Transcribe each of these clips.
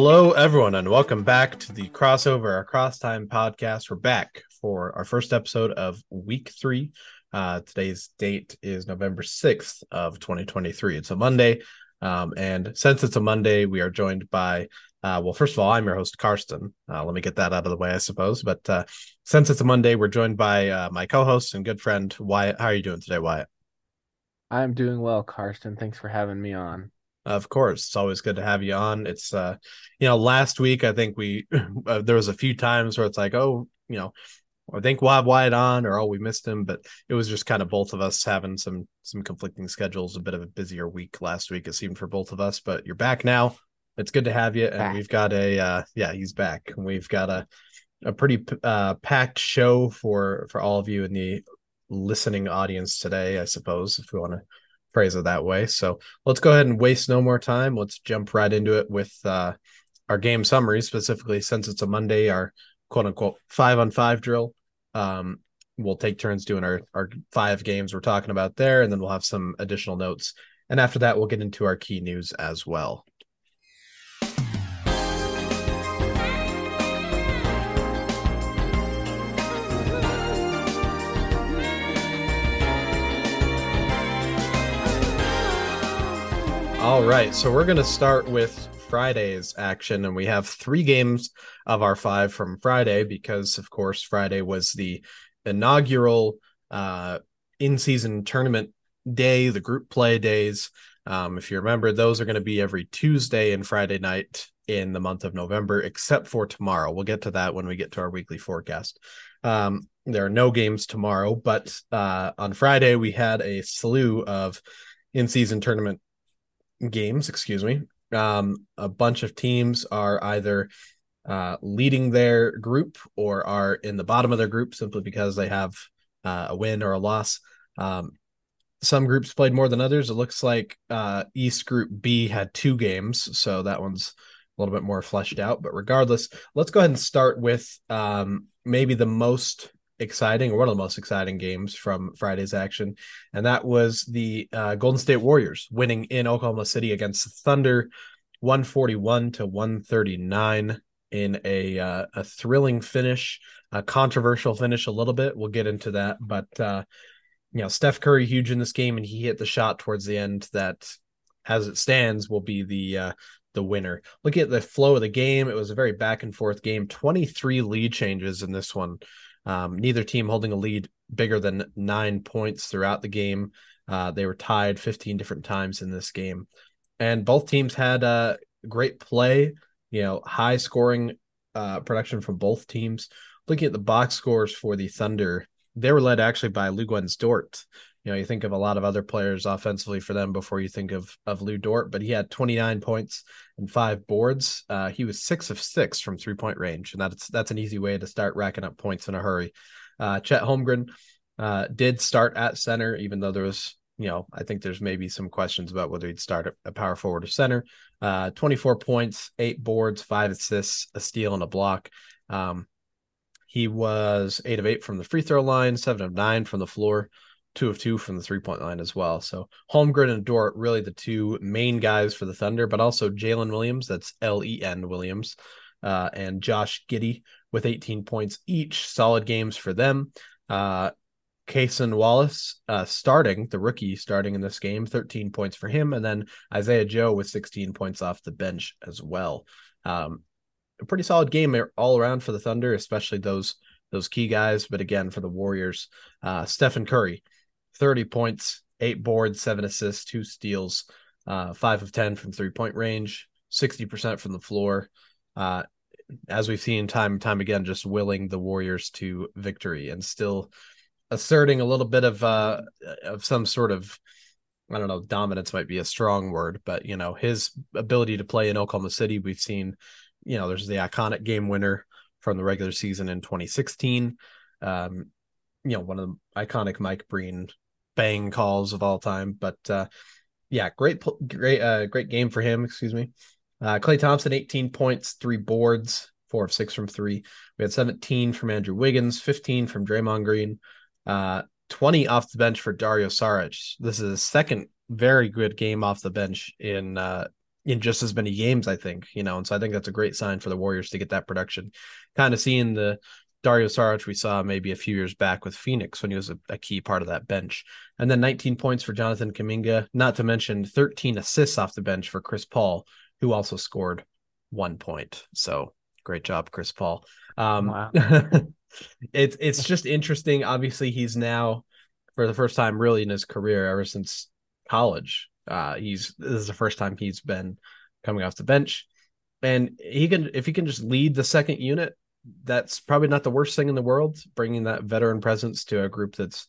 Hello, everyone, and welcome back to the crossover across time podcast. We're back for our first episode of week three. Uh, today's date is November 6th of 2023. It's a Monday. Um, and since it's a Monday, we are joined by, uh, well, first of all, I'm your host, Karston. Uh, let me get that out of the way, I suppose. But uh, since it's a Monday, we're joined by uh, my co host and good friend, Wyatt. How are you doing today, Wyatt? I'm doing well, Karston. Thanks for having me on. Of course, it's always good to have you on. It's uh, you know, last week I think we uh, there was a few times where it's like, oh, you know, I think we'll have Wyatt on, or oh, we missed him, but it was just kind of both of us having some some conflicting schedules. A bit of a busier week last week, it seemed for both of us. But you're back now. It's good to have you, and back. we've got a uh, yeah, he's back. and We've got a a pretty uh, packed show for for all of you in the listening audience today. I suppose if we want to phrase it that way. So let's go ahead and waste no more time. Let's jump right into it with uh, our game summary, specifically since it's a Monday, our quote unquote five on five drill. Um, we'll take turns doing our, our five games we're talking about there, and then we'll have some additional notes. And after that, we'll get into our key news as well. All right, so we're going to start with Friday's action, and we have three games of our five from Friday because, of course, Friday was the inaugural uh, in-season tournament day, the group play days. Um, if you remember, those are going to be every Tuesday and Friday night in the month of November, except for tomorrow. We'll get to that when we get to our weekly forecast. Um, there are no games tomorrow, but uh, on Friday we had a slew of in-season tournament games, excuse me, um, a bunch of teams are either uh, leading their group or are in the bottom of their group simply because they have uh, a win or a loss. Um, some groups played more than others. It looks like uh, East Group B had two games, so that one's a little bit more fleshed out. But regardless, let's go ahead and start with um, maybe the most exciting or one of the most exciting games from Friday's action, and that was the uh, Golden State Warriors winning in Oklahoma City against Thunder, one forty one to one thirty nine in a uh, a thrilling finish, a controversial finish a little bit. We'll get into that, but uh, you know Steph Curry huge in this game, and he hit the shot towards the end that, as it stands, will be the uh, the winner. Looking at the flow of the game, it was a very back and forth game. Twenty three lead changes in this one. Um, neither team holding a lead bigger than nine points throughout the game. Uh, they were tied 15 different times in this game, and both teams had uh, great play. You know, high scoring uh, production from both teams. Looking at the box scores for the Thunder, they were led actually by Luguentz Dort, you know, you think of a lot of other players offensively for them before you think of of Lu Dort, but he had 29 points and five boards. Uh, he was six of six from three point range, and that's that's an easy way to start racking up points in a hurry. Uh, Chet Holmgren uh, did start at center, even though there was, you know, I think there's maybe some questions about whether he'd start a power forward or center. Uh, 24 points, eight boards, five assists, a steal, and a block. Um, he was eight of eight from the free throw line, seven of nine from the floor two of two from the three point line as well. So Holmgren and Dort really the two main guys for the Thunder, but also Jalen Williams, that's L E N Williams, uh, and Josh Giddey with 18 points each. Solid games for them. Uh, Cason Wallace uh, starting, the rookie starting in this game, 13 points for him. And then Isaiah Joe with 16 points off the bench as well. Um, a pretty solid game all around for the Thunder, especially those those key guys. But again, for the Warriors, uh, Stephen Curry, 30 points, eight boards, seven assists, two steals, uh, five of 10 from three point range, 60% from the floor. Uh, as we've seen time and time again, just willing the Warriors to victory and still asserting a little bit of uh of some sort of I don't know, dominance might be a strong word, but you know, his ability to play in Oklahoma City, we've seen, you know, there's the iconic game winner from the regular season in 2016. Um, you know, one of the iconic Mike Breen bang calls of all time. But uh, yeah, great, great, uh, great game for him. Excuse me. Uh, Klay Thompson, 18 points, three boards, four of six from three. We had 17 from Andrew Wiggins, 15 from Draymond Green, uh, 20 off the bench for Dario Saric. This is a second very good game off the bench in uh, in just as many games, I think, you know, and so I think that's a great sign for the Warriors to get that production. Kind of seeing the Dario Saric we saw maybe a few years back with Phoenix when he was a, a, key part of that bench. And then 19 points for Jonathan Kuminga, not to mention 13 assists off the bench for Chris Paul, who also scored one point. So great job, Chris Paul. Um, wow. it's it's just interesting. Obviously, he's now for the first time really in his career ever since college uh, he's this is the first time he's been coming off the bench, and he can if he can just lead the second unit, that's probably not the worst thing in the world. Bringing that veteran presence to a group that's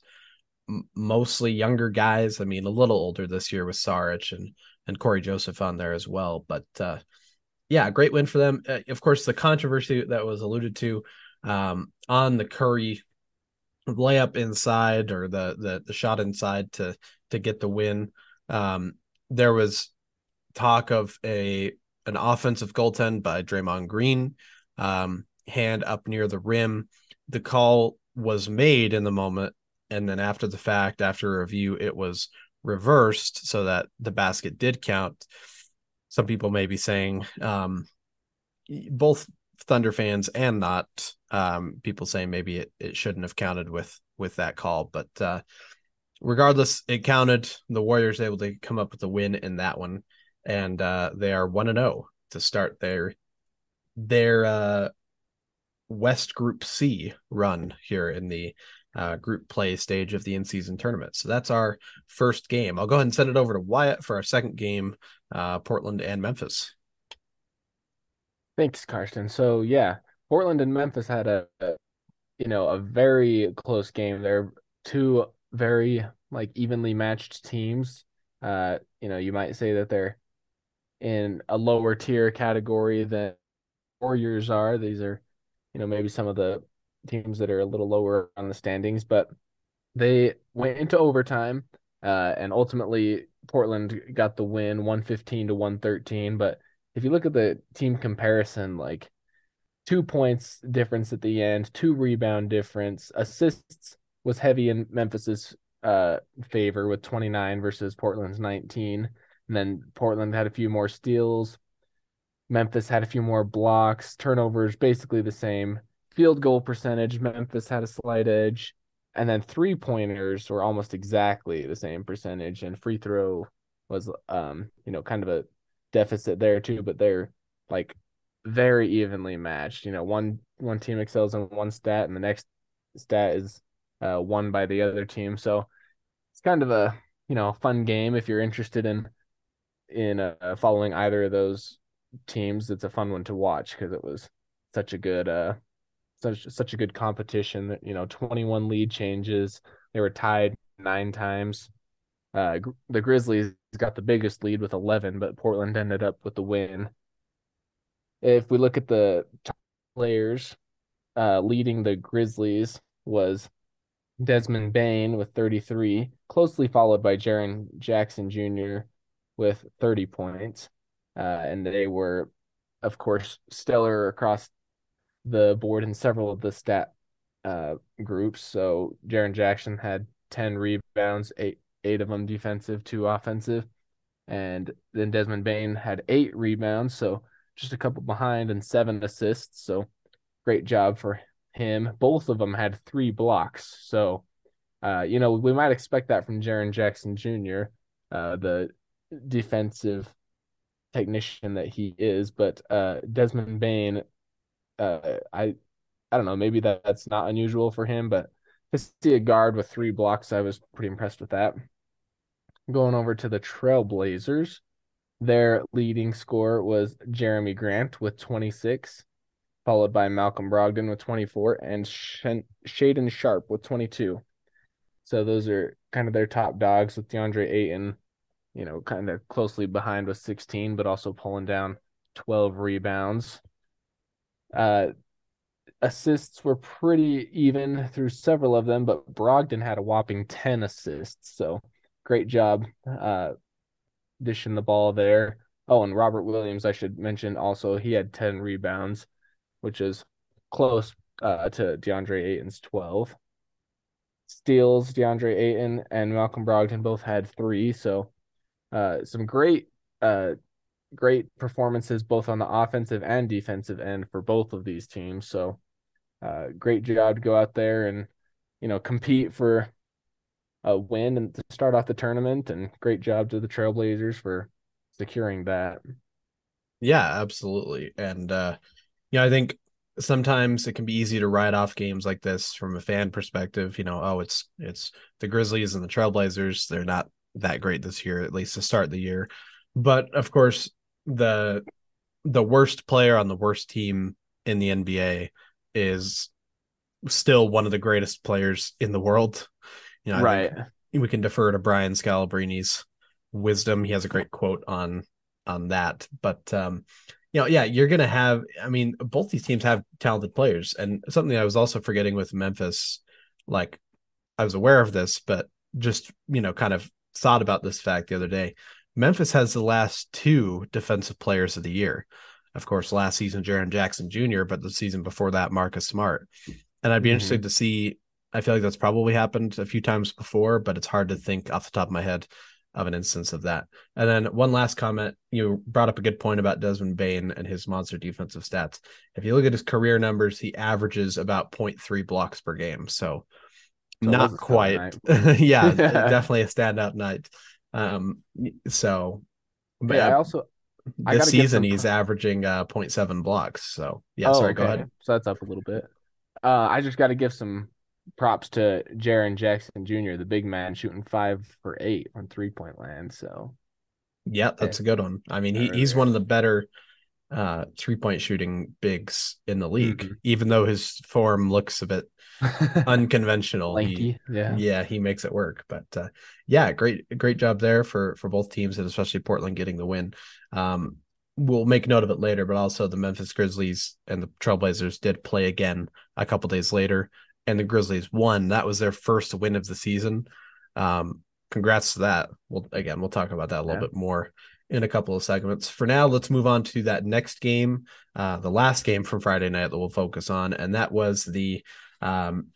mostly younger guys. I mean, a little older this year with Saric and and Cory Joseph on there as well, but uh, yeah, great win for them. Uh, of course, the controversy that was alluded to um, on the Curry layup inside or the the the shot inside to to get the win. Um, there was talk of a an offensive goaltend by Draymond Green, um, hand up near the rim. The call was made in the moment, and then after the fact, after review, it was reversed so that the basket did count. Some people may be saying, um, both Thunder fans and not um, people saying maybe it, it shouldn't have counted with with that call, but uh, regardless, it counted. The Warriors able to come up with a win in that one, and uh, they are one and zero oh to start their their uh, West Group C run here in the uh, group play stage of the in season tournament. So that's our first game. I'll go ahead and send it over to Wyatt for our second game, uh, Portland and Memphis. Thanks, Karston. So yeah, Portland and Memphis had a, a you know a very close game. They're two very like evenly matched teams. Uh, you know, you might say that they're in a lower tier category than Warriors are. These are, you know, maybe some of the teams that are a little lower on the standings, but they went into overtime, uh, and ultimately Portland got the win, one fifteen to one thirteen. But if you look at the team comparison, like two points difference at the end, two rebound difference, assists was heavy in Memphis's uh, favor with 29 versus Portland's 19. And then Portland had a few more steals. Memphis had a few more blocks, turnovers basically the same. Field goal percentage, Memphis had a slight edge. And then three pointers were almost exactly the same percentage. And free throw was, um, you know, kind of a deficit there too, but they're like very evenly matched. You know, one one team excels in one stat, and the next stat is uh, won by the other team. So it's kind of a you know fun game if you're interested in in uh, following either of those teams. It's a fun one to watch because it was such a good uh such such a good competition. That you know, 21 lead changes. They were tied nine times. Uh, the Grizzlies got the biggest lead with 11, but Portland ended up with the win. If we look at the players uh, leading the Grizzlies was Desmond Bane with 33, closely followed by Jaren Jackson Jr. with 30 points. Uh, and they were, of course, stellar across the board in several of the stat uh, groups. So Jaren Jackson had 10 rebounds, eight eight of them defensive, two offensive. And then Desmond Bane had eight rebounds, so just a couple behind and seven assists. So great job for him. Both of them had three blocks. So, uh, you know, we might expect that from Jaren Jackson Jr., uh, the defensive technician that he is. But uh, Desmond Bane, uh, I, I don't know, maybe that, that's not unusual for him, but to see a guard with three blocks, I was pretty impressed with that. Going over to the Trailblazers, their leading scorer was Jerami Grant with 26 followed by Malcolm Brogdon with 24 and Sh- Shaedon Sharpe with 22. So those are kind of their top dogs with DeAndre Ayton, you know, kind of closely behind with 16, but also pulling down 12 rebounds. Uh, assists were pretty even through several of them, but Brogdon had a whopping 10 assists. So great job uh, dishing the ball there. Oh, and Robert Williams, I should mention also, he had 10 rebounds which is close uh, to DeAndre Ayton's 12. Steals, DeAndre Ayton and Malcolm Brogdon both had three. So uh, some great uh, great performances both on the offensive and defensive end for both of these teams. So, uh, great job to go out there and you know compete for a win and to start off the tournament, and great job to the Trailblazers for securing that. Yeah, absolutely. And uh, you know, I think sometimes it can be easy to write off games like this from a fan perspective. You know, oh, it's it's the Grizzlies and the Trailblazers. They're not that great this year, at least to start the year. But of course, the the worst player on the worst team in the NBA is still one of the greatest players in the world. You know, right. We can defer to Brian Scalabrine's wisdom. He has a great quote on on that. But um, you know, yeah, you're gonna have. I mean, both these teams have talented players, and something I was also forgetting with Memphis, like I was aware of this, but just you know, kind of thought about this fact the other day. Memphis has the last two defensive players of the year. Of course, last season Jaren Jackson Jr., but the season before that Marcus Smart. And I'd be mm-hmm. interested to see. I feel like that's probably happened a few times before, but it's hard to think off the top of my head of an instance of that. And then one last comment, you brought up a good point about Desmond Bane and his monster defensive stats. If you look at his career numbers, he averages about 0.3 blocks per game. So, so not quite. yeah, definitely a standout night. Um, so, but yeah, I also I this season he's averaging uh 0.7 blocks. So yeah, oh, sorry, okay. go ahead. So that's up a little bit. Uh, I just got to give some props to Jaren Jackson Jr., the big man, shooting five for eight on three point land. So, yeah, that's a good one. I mean, he, he's one of the better uh, three point shooting bigs in the league, mm-hmm. even though his form looks a bit unconventional. he, yeah, yeah, he makes it work. But uh, yeah, great, great job there for for both teams, and especially Portland getting the win. Um, we'll make note of it later, but also the Memphis Grizzlies and the Trailblazers did play again a couple days later, and the Grizzlies won. That was their first win of the season. Um, congrats to that. Well, again, we'll talk about that a little yeah. bit more in a couple of segments. For now, let's move on to that next game, uh, the last game from Friday night that we'll focus on, and that was the um,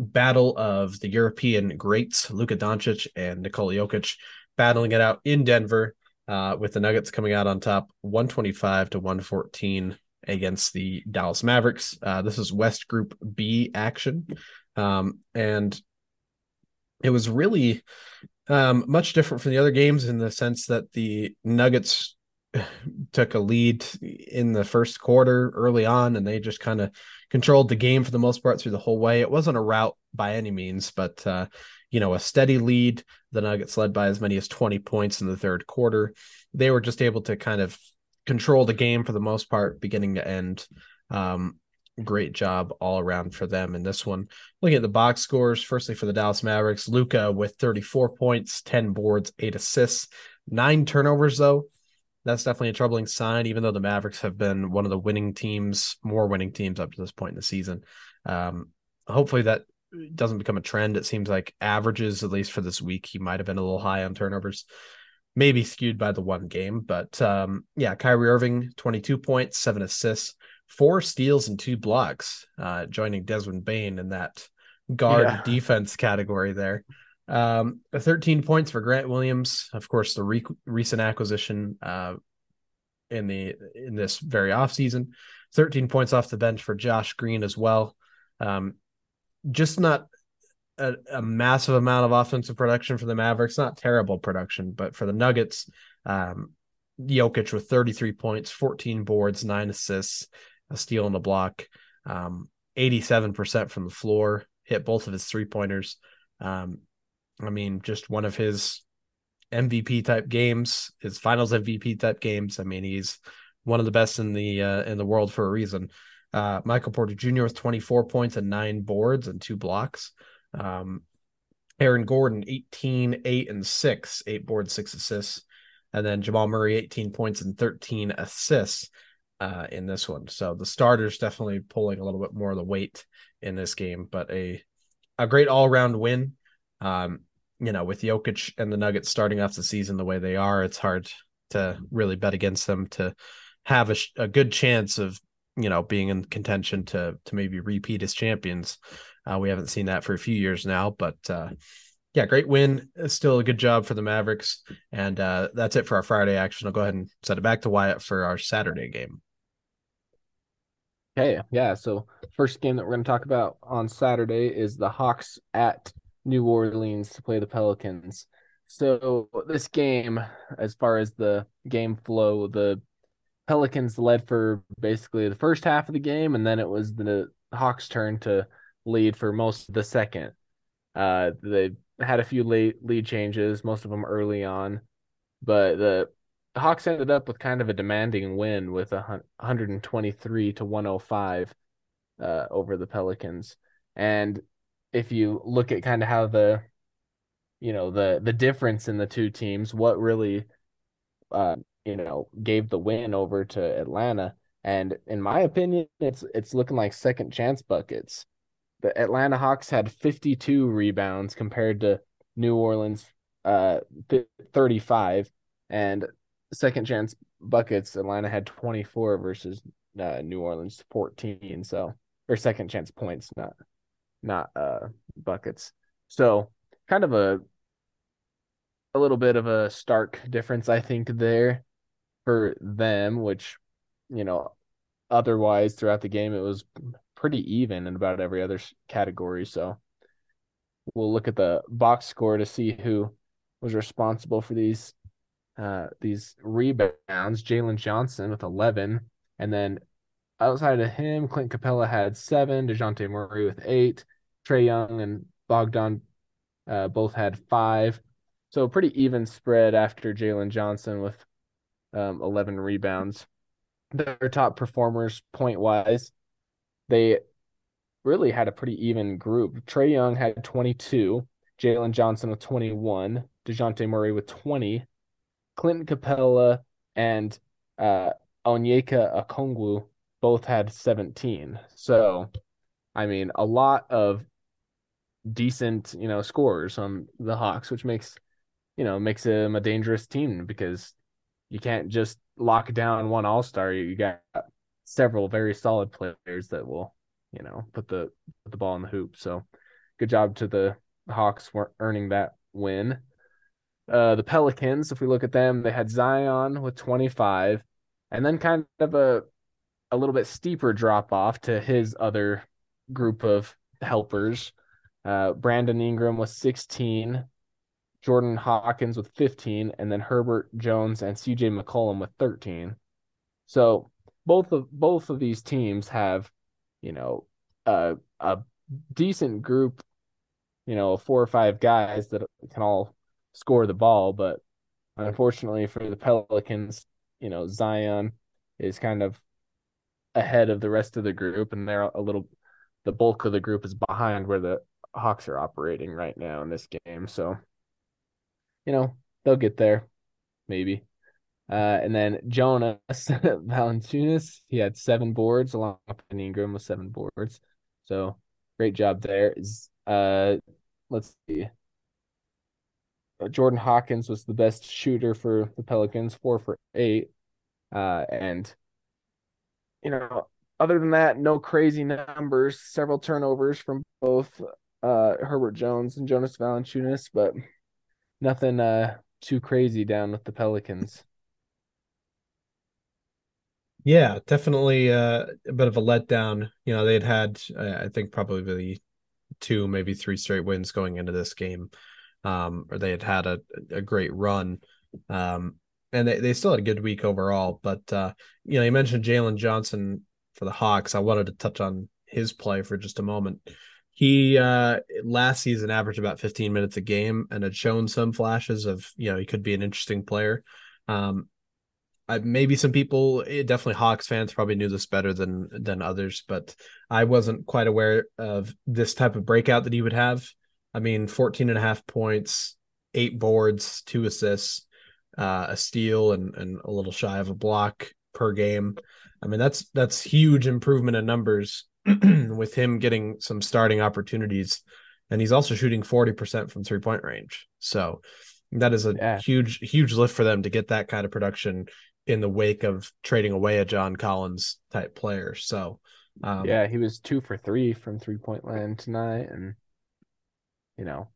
battle of the European greats, Luka Doncic and Nikola Jokic, battling it out in Denver uh, with the Nuggets coming out on top 125 to 114 against the Dallas Mavericks. Uh, this is West Group B action. Um, and it was really um, much different from the other games in the sense that the Nuggets took a lead in the first quarter early on and they just kind of controlled the game for the most part through the whole way. It wasn't a rout by any means, but uh, you know, a steady lead. The Nuggets led by as many as 20 points in the third quarter. They were just able to kind of control the game for the most part, beginning to end. Um, great job all around for them in this one. Looking at the box scores, firstly for the Dallas Mavericks, Luka with 34 points, 10 boards, eight assists, nine turnovers, though. That's definitely a troubling sign, even though the Mavericks have been one of the winning teams, more winning teams up to this point in the season. Um, hopefully that doesn't become a trend. It seems like averages, at least for this week, he might have been a little high on turnovers, maybe skewed by the one game. But um, yeah, Kyrie Irving, 22 points, seven assists, four steals, and two blocks, uh, joining Desmond Bane in that guard yeah. defense category there. Um, 13 points for Grant Williams, of course, the re- recent acquisition uh, in the in this very off season. 13 points off the bench for Josh Green as well. Um, just not a, a, massive amount of offensive production for the Mavericks. Not terrible production, but for the Nuggets, um, Jokic with 33 points, 14 boards, nine assists, a steal on the block, um, 87% from the floor, hit both of his three pointers. Um, I mean, just one of his MVP type games, his finals MVP type games. I mean, he's one of the best in the uh, in the world for a reason. Uh, Michael Porter Jr. with 24 points and nine boards and two blocks. Um, Aaron Gordon, 18, 8, and 6, eight boards, six assists. And then Jamal Murray, 18 points and 13 assists uh, in this one. So the starters definitely pulling a little bit more of the weight in this game, but a a great all round win. Um, you know, with Jokic and the Nuggets starting off the season the way they are, it's hard to really bet against them to have a, a good chance of you know being in contention to to maybe repeat as champions. Uh, we haven't seen that for a few years now, but uh, yeah, great win. Still a good job for the Mavericks. And uh, that's it for our Friday action. I'll go ahead and set it back to Wyatt for our Saturday game. Okay, yeah. So first game that we're going to talk about on Saturday is the Hawks at New Orleans to play the Pelicans. So this game, as far as the game flow, the Pelicans led for basically the first half of the game, and then it was the Hawks' turn to lead for most of the second. Uh, they had a few late lead changes, most of them early on, but the Hawks ended up with kind of a demanding win with a 123 to 105 uh, over the Pelicans. And if you look at kind of how the you know the the difference in the two teams, what really uh, you know gave the win over to Atlanta. And in my opinion, it's it's looking like second chance buckets. The Atlanta Hawks had 52 rebounds compared to New Orleans uh 35 and second chance buckets Atlanta had 24 versus uh, New Orleans 14 so or second chance points not not uh buckets. So kind of a a little bit of a stark difference I think there for them which you know otherwise throughout the game it was pretty even in about every other category so we'll look at the box score to see who was responsible for these uh, these rebounds. Jalen Johnson with 11. And then outside of him, Clint Capela had seven, DeJounte Murray with eight, Trae Young and Bogdan uh, both had five. So pretty even spread after Jalen Johnson with um, 11 rebounds. Their top performers point wise, they really had a pretty even group. Trae Young had 22, Jalen Johnson with 21, DeJounte Murray with 20, Clinton Capela and uh, Onyeka Okongwu both had 17. So, I mean, a lot of decent, you know, scores on the Hawks, which makes, you know, makes them a dangerous team because you can't just lock down one All Star. You got several very solid players that will, you know, put the put the ball in the hoop. So, good job to the Hawks for earning that win. Uh, the Pelicans, if we look at them, they had Zion with 25, and then kind of a a little bit steeper drop off to his other group of helpers. Uh, Brandon Ingram was 16, Jordan Hawkins with 15, and then Herbert Jones and CJ McCollum with 13. So both of both of these teams have, you know, a a decent group, you know, four or five guys that can all score the ball. But unfortunately for the Pelicans, you know, Zion is kind of ahead of the rest of the group, and they're a little, the bulk of the group is behind where the Hawks are operating right now in this game. So, you know, they'll get there, maybe. Uh, and then Jonas Valanciunas, he had seven boards along with Ingram with seven boards. So great job there. Is uh, let's see. Jordan Hawkins was the best shooter for the Pelicans, four for eight. Uh, and, you know, other than that, no crazy numbers, several turnovers from both uh, Herbert Jones and Jonas Valanciunas, but nothing uh, too crazy down with the Pelicans. Yeah, definitely uh, a bit of a letdown. You know, they'd had, I think, probably two, maybe three straight wins going into this game um, or they had had a, a great run. Um, and they, they still had a good week overall. But, uh, you know, you mentioned Jalen Johnson for the Hawks. I wanted to touch on his play for just a moment. He uh, last season averaged about 15 minutes a game and had shown some flashes of, you know, he could be an interesting player. Um, I, maybe some people, eh, definitely Hawks fans, probably knew this better than than others, but I wasn't quite aware of this type of breakout that he would have. I mean, 14 and a half points, eight boards, two assists, uh, a steal, and, and a little shy of a block per game. I mean, that's that's huge improvement in numbers with him getting some starting opportunities. And he's also shooting 40% from three point range. So that is a yeah. huge, huge lift for them to get that kind of production in the wake of trading away a John Collins type player. So, um, yeah, he was two for three from three point land tonight. And you know,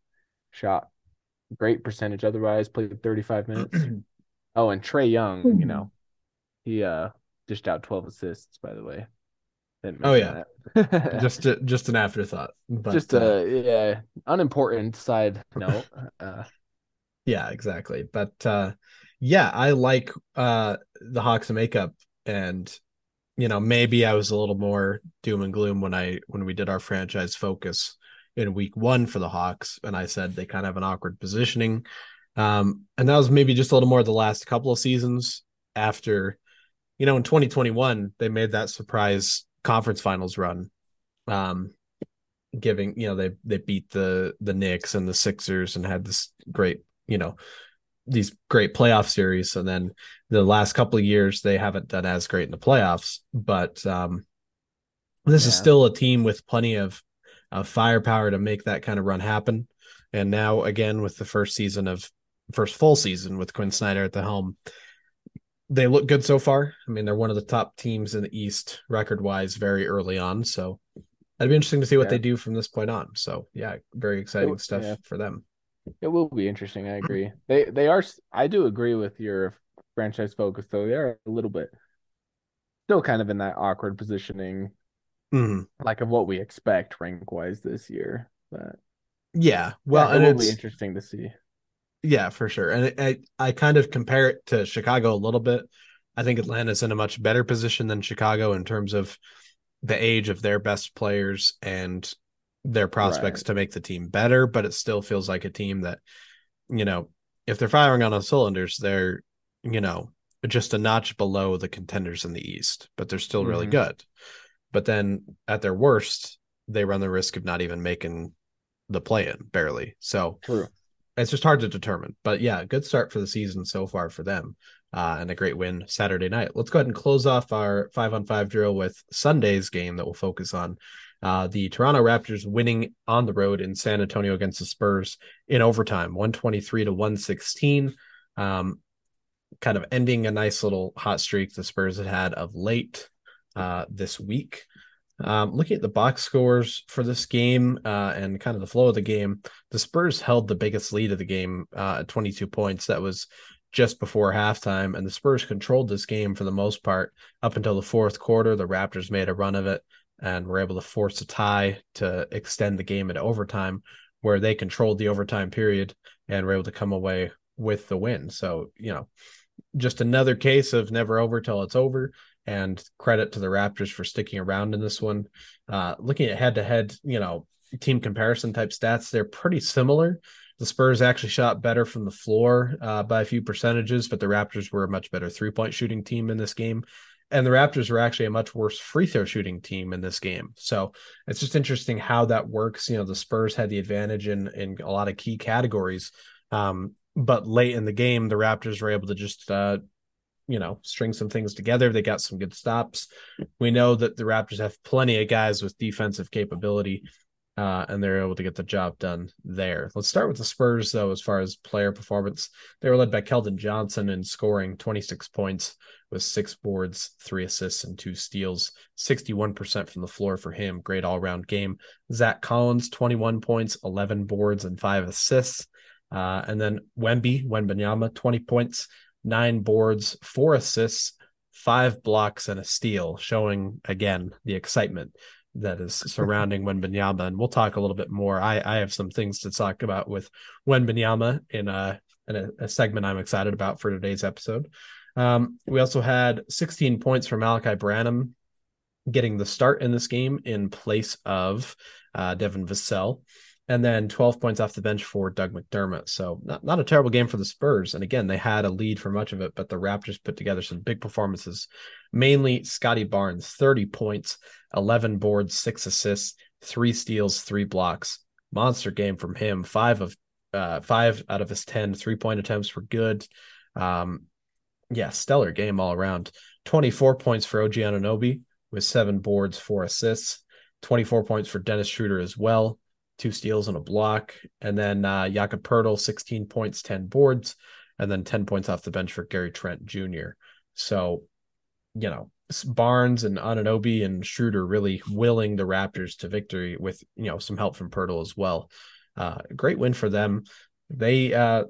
shot great percentage otherwise, played 35 minutes. oh, and Trae Young, you know, he uh dished out 12 assists, by the way. oh yeah, just a, just an afterthought. But, just a uh, yeah, unimportant side note. uh, yeah, exactly. But uh, yeah, I like uh the Hawks makeup, and you know maybe I was a little more doom and gloom when I when we did our franchise focus in week one for the Hawks, and I said they kind of have an awkward positioning. Um, and that was maybe just a little more the last couple of seasons after, you know, in 2021, they made that surprise conference finals run. Um, giving, you know, they they beat the the Knicks and the Sixers and had this great, you know, these great playoff series. And then the last couple of years they haven't done as great in the playoffs. But um this yeah. is still a team with plenty of uh, firepower to make that kind of run happen. And now again with the first season of first full season with Quin Snyder at the helm, they look good so far. I mean, they're one of the top teams in the East record wise very early on. So it'd be interesting to see what yeah. they do from this point on. So yeah, very exciting stuff yeah. for them. It will be interesting. I agree. They they are. I do agree with your franchise focus though. They are a little bit still kind of in that awkward positioning mm-hmm. like of what we expect rank wise this year. But yeah, well, yeah, it will be interesting to see. Yeah, for sure. And I I kind of compare it to Chicago a little bit. I think Atlanta's in a much better position than Chicago in terms of the age of their best players and their prospects right. to make the team better, but it still feels like a team that, you know, if they're firing on all cylinders, they're, you know, just a notch below the contenders in the East, but they're still mm-hmm. really good. But then at their worst, they run the risk of not even making the play in barely. So True. it's just hard to determine. But yeah, good start for the season so far for them. Uh, and a great win Saturday night. Let's go ahead and close off our five on five drill with Sunday's game that we'll focus on. Uh, the Toronto Raptors winning on the road in San Antonio against the Spurs in overtime, 123 to 116. Um, kind of ending a nice little hot streak the Spurs had had of late uh, this week. Um, looking at the box scores for this game uh, and kind of the flow of the game, the Spurs held the biggest lead of the game uh, at 22 points. That was just before halftime, and the Spurs controlled this game for the most part up until the fourth quarter. The Raptors made a run of it and were able to force a tie to extend the game into overtime, where they controlled the overtime period and were able to come away with the win. So, you know, just another case of never over till it's over and credit to the Raptors for sticking around in this one. Uh, looking at head to head, you know, team comparison type stats, they're pretty similar. The Spurs actually shot better from the floor uh, by a few percentages, but the Raptors were a much better three point shooting team in this game. And the Raptors were actually a much worse free throw shooting team in this game. So it's just interesting how that works. You know, the Spurs had the advantage in in a lot of key categories. Um, but late in the game, the Raptors were able to just uh, you know string some things together. They got some good stops. We know that the Raptors have plenty of guys with defensive capability, uh, and they're able to get the job done there. Let's start with the Spurs though. As far as player performance, they were led by Keldon Johnson in scoring 26 points with six boards, three assists, and two steals. 61% from the floor for him. Great all round game. Zach Collins, 21 points, 11 boards, and five assists. Uh, and then Wemby, Wembanyama, 20 points, nine boards, four assists, five blocks, and a steal, showing again the excitement that is surrounding Wembanyama. And we'll talk a little bit more. I, I have some things to talk about with Wembanyama in a in a, a segment I'm excited about for today's episode. Um, we also had 16 points from Malaki Branham getting the start in this game in place of uh, Devin Vassell and then 12 points off the bench for Doug McDermott. So not, not a terrible game for the Spurs. And again, they had a lead for much of it, but the Raptors put together some big performances. Mainly Scottie Barnes, 30 points, 11 boards, six assists, three steals, three blocks. Monster game from him. Five of uh, five out of his 10 three point attempts were good. Um, yeah, stellar game all around. 24 points for OG Anunoby with seven boards, four assists. 24 points for Dennis Schroeder as well two steals and a block. And then uh, Jakob Poeltl, 16 points, 10 boards, and then 10 points off the bench for Gary Trent Jr. So, you know, Barnes and Anunoby and Schroeder really willing the Raptors to victory with, you know, some help from Poeltl as well. Uh, great win for them. They uh,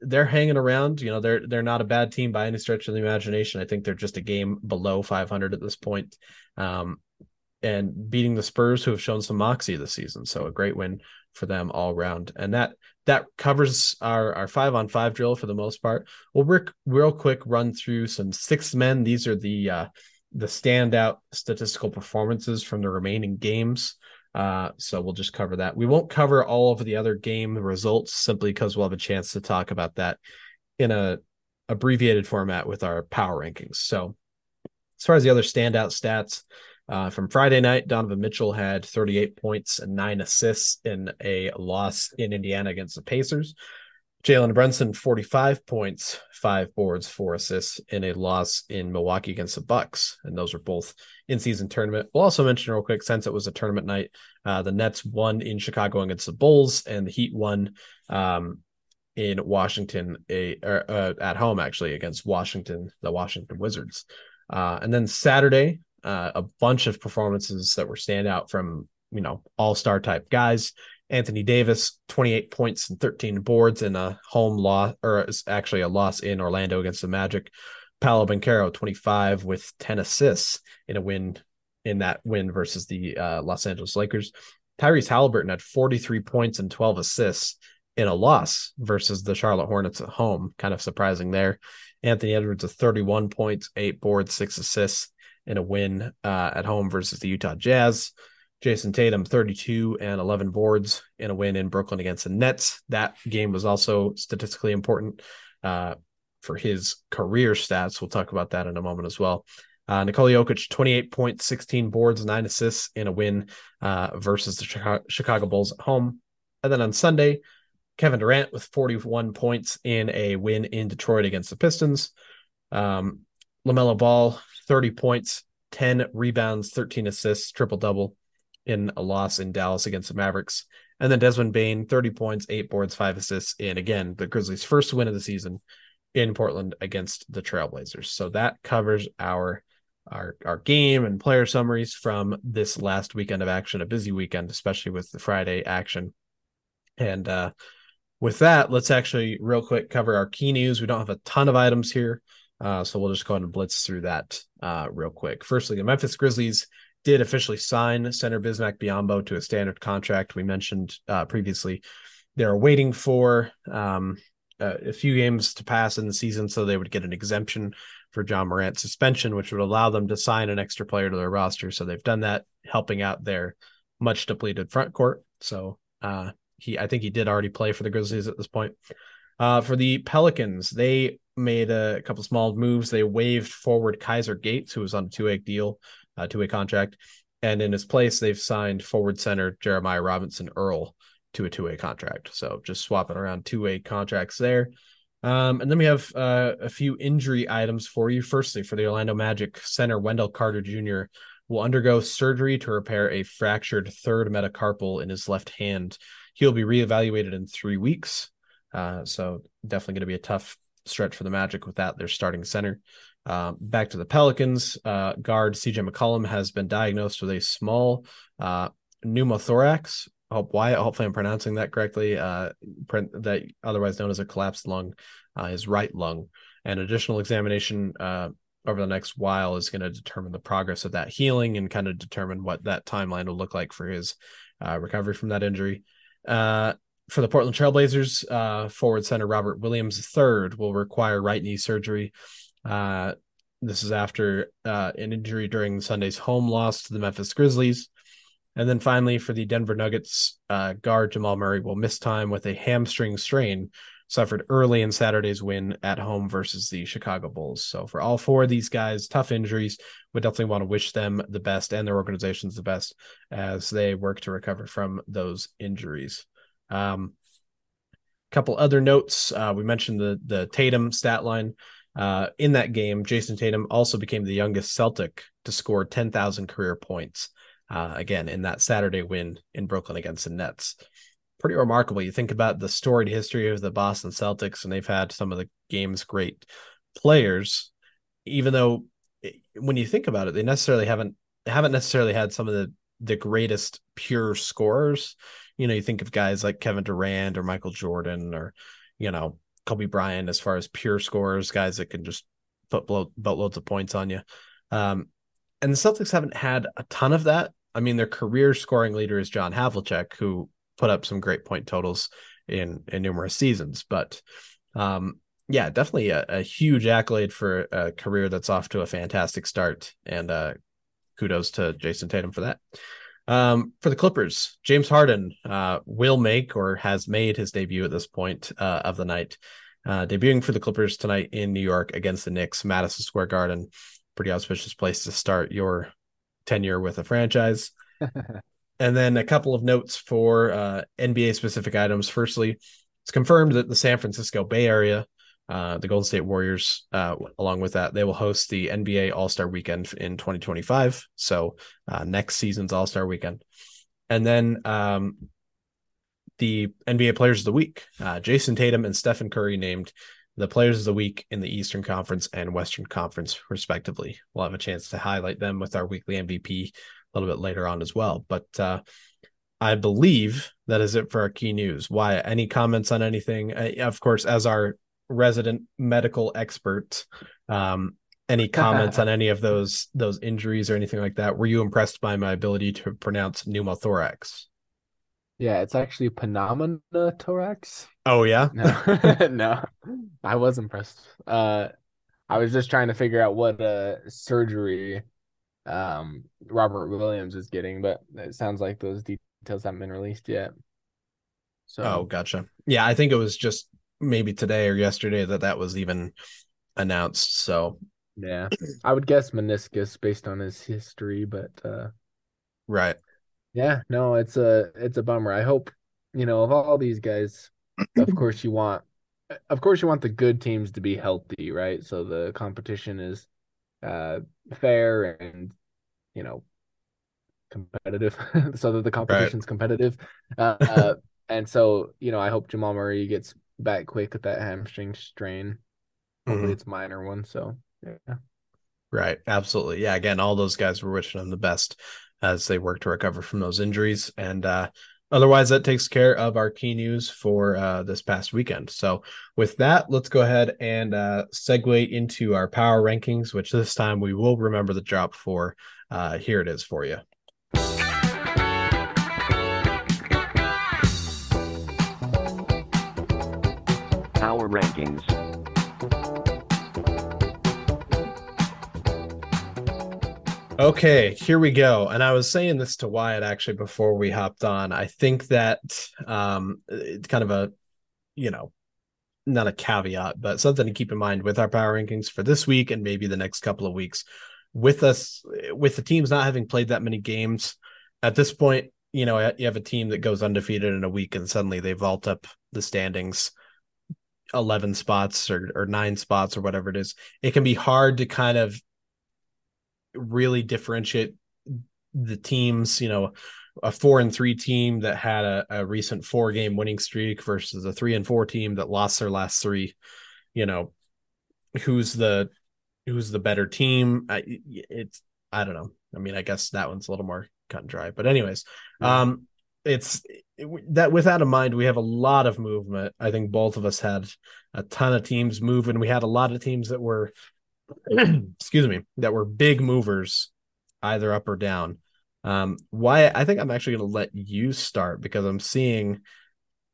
they're hanging around. You know, they're they're not a bad team by any stretch of the imagination. I think they're just a game below 500 at this point. Um, and beating the Spurs, who have shown some moxie this season. So a great win for them all around. And that that covers our our five on five drill for the most part. We'll real quick run through some six men. These are the uh, the standout statistical performances from the remaining games. Uh, so we'll just cover that. We won't cover all of the other game results simply because we'll have a chance to talk about that in a abbreviated format with our power rankings. So as far as the other standout stats, uh, from Friday night, Donovan Mitchell had 38 points and nine assists in a loss in Indiana against the Pacers. Jalen Brunson, 45 points, five boards, four assists in a loss in Milwaukee against the Bucks. And those are both in season tournament. We'll also mention real quick, since it was a tournament night, uh, the Nets won in Chicago against the Bulls, and the Heat won um, in Washington, a, or, uh, at home actually against Washington, the Washington Wizards. Uh, and then Saturday, uh, a bunch of performances that were standout from you know all star type guys. Anthony Davis, 28 points and 13 boards in a home loss, or actually a loss in Orlando against the Magic. Paolo Banchero, 25 with 10 assists in a win in that win versus the uh, Los Angeles Lakers. Tyrese Halliburton had 43 points and 12 assists in a loss versus the Charlotte Hornets at home. Kind of surprising there. Anthony Edwards with 31 points, eight boards, six assists in a win uh, at home versus the Utah Jazz. Jayson Tatum, 32 and 11 boards in a win in Brooklyn against the Nets. That game was also statistically important uh, for his career stats. We'll talk about that in a moment as well. Uh, Nikola Jokic, 28 points, 16 boards, nine assists in a win uh, versus the Chicago, Chicago Bulls at home. And then on Sunday, Kevin Durant with 41 points in a win in Detroit against the Pistons. Um, LaMelo Ball, 30 points, 10 rebounds, 13 assists, triple double in a loss in Dallas against the Mavericks. And then Desmond Bane, 30 points, eight boards, five assists in again the Grizzlies' first win of the season in Portland against the Trailblazers. So that covers our our our game and player summaries from this last weekend of action, a busy weekend, especially with the Friday action. And uh with that, let's actually real quick cover our key news. We don't have a ton of items here. Uh, so we'll just go ahead and blitz through that uh, real quick. Firstly, the Memphis Grizzlies did officially sign center Bismack Biyombo to a standard contract. We mentioned uh, previously they're waiting for um, a few games to pass in the season so they would get an exemption for Ja Morant suspension, which would allow them to sign an extra player to their roster. So they've done that, helping out their much depleted front court. So uh, he, I think he did already play for the Grizzlies at this point. Uh, for the Pelicans, they made a couple small moves. They waived forward Kaiser Gates, who was on a two-way deal, uh, two-way contract, and in his place, they've signed forward center Jeremiah Robinson Earl to a two-way contract. So just swapping around two-way contracts there. Um, and then we have uh, a few injury items for you. Firstly, for the Orlando Magic center, Wendell Carter Jr. will undergo surgery to repair a fractured third metacarpal in his left hand. He'll be reevaluated in three weeks. Uh, so definitely going to be a tough stretch for the Magic without their starting center. Um, back to the Pelicans, uh, guard CJ McCollum has been diagnosed with a small uh, pneumothorax. Hope Wyatt, hopefully I'm pronouncing that correctly. Uh, that otherwise known as a collapsed lung, uh, his right lung. An additional examination uh, over the next while is going to determine the progress of that healing and kind of determine what that timeline will look like for his uh, recovery from that injury. For the Portland Trailblazers, uh, forward center Robert Williams III will require right knee surgery. Uh, this is after uh, an injury during Sunday's home loss to the Memphis Grizzlies. And then finally, for the Denver Nuggets, uh, guard Jamal Murray will miss time with a hamstring strain suffered early in Saturday's win at home versus the Chicago Bulls. So for all four of these guys, tough injuries. We definitely want to wish them the best and their organizations the best as they work to recover from those injuries. Um, a couple other notes. Uh, we mentioned the the Tatum stat line. Uh, in that game, Jayson Tatum also became the youngest Celtic to score 10,000 career points. Uh, again, in that Saturday win in Brooklyn against the Nets. Pretty remarkable. You think about the storied history of the Boston Celtics, and they've had some of the game's great players. Even though, eh, when you think about it, they necessarily haven't haven't necessarily had some of the the greatest pure scorers you know, you think of guys like Kevin Durant or Michael Jordan or, you know, Kobe Bryant as far as pure scorers, guys that can just put boatloads of points on you. Um, and the Celtics haven't had a ton of that. I mean, their career scoring leader is John Havlicek, who put up some great point totals in in numerous seasons. But um, yeah, definitely a, a, huge accolade for a career that's off to a fantastic start. And uh, kudos to Jayson Tatum for that. Um, for the Clippers, James Harden uh, will make or has made his debut at this point uh, of the night, uh, debuting for the Clippers tonight in New York against the Knicks, Madison Square Garden. Pretty auspicious place to start your tenure with a franchise. and then a couple of notes for uh, NBA specific items. Firstly, it's confirmed that the San Francisco Bay Area uh, the Golden State Warriors, uh, along with that, they will host the NBA All Star Weekend in 2025. So uh, next season's All Star Weekend, and then um, the NBA Players of the Week. Uh, Jayson Tatum and Stephen Curry named the Players of the Week in the Eastern Conference and Western Conference, respectively. We'll have a chance to highlight them with our weekly MVP a little bit later on as well. But uh, I believe that is it for our key news. Why? Any comments on anything? Uh, of course, as our resident medical expert. Um, any comments on any of those those injuries or anything like that? Were you impressed by my ability to pronounce pneumothorax? Yeah, it's actually pneumothorax. Oh yeah, no, no, I was impressed. Uh, I was just trying to figure out what uh surgery um Robert Williams is getting, but it sounds like those details haven't been released yet. So, oh, gotcha. Yeah, I think it was just maybe today or yesterday that that was even announced. So yeah, I would guess meniscus based on his history, but uh, right. Yeah, no, it's a it's a bummer. I hope you know of all these guys. of course, you want, of course, you want the good teams to be healthy, right? So the competition is uh fair and you know competitive, so that the competition's right. competitive. Uh, uh, and so you know, I hope Jamal Murray gets back quick with that hamstring strain. Hopefully mm-hmm. it's minor one. So yeah. Right. Absolutely. Yeah. Again, all those guys were wishing them the best as they work to recover from those injuries. And uh otherwise that takes care of our key news for uh this past weekend. So with that, let's go ahead and uh segue into our power rankings, which this time we will remember the drop for. Uh here it is for you. Rankings. Okay, here we go. And I was saying this to Wyatt actually before we hopped on. I think that um it's kind of a you know, not a caveat, but something to keep in mind with our power rankings for this week and maybe the next couple of weeks. With us with the teams not having played that many games at this point, you know, you have a team that goes undefeated in a week and suddenly they vault up the standings 11 spots or, or nine spots or whatever it is, it can be hard to kind of really differentiate the teams, you know, a four and three team that had a, a recent four game winning streak versus a three and four team that lost their last three, you know, who's the who's the better team? I, it's I don't know. I mean, I guess that one's a little more cut and dry. But anyways, yeah. um, it's that with that in mind, we have a lot of movement. I think both of us had a ton of teams move, and we had a lot of teams that were, excuse me, that were big movers, either up or down. Um, why I think I'm actually going to let you start because I'm seeing,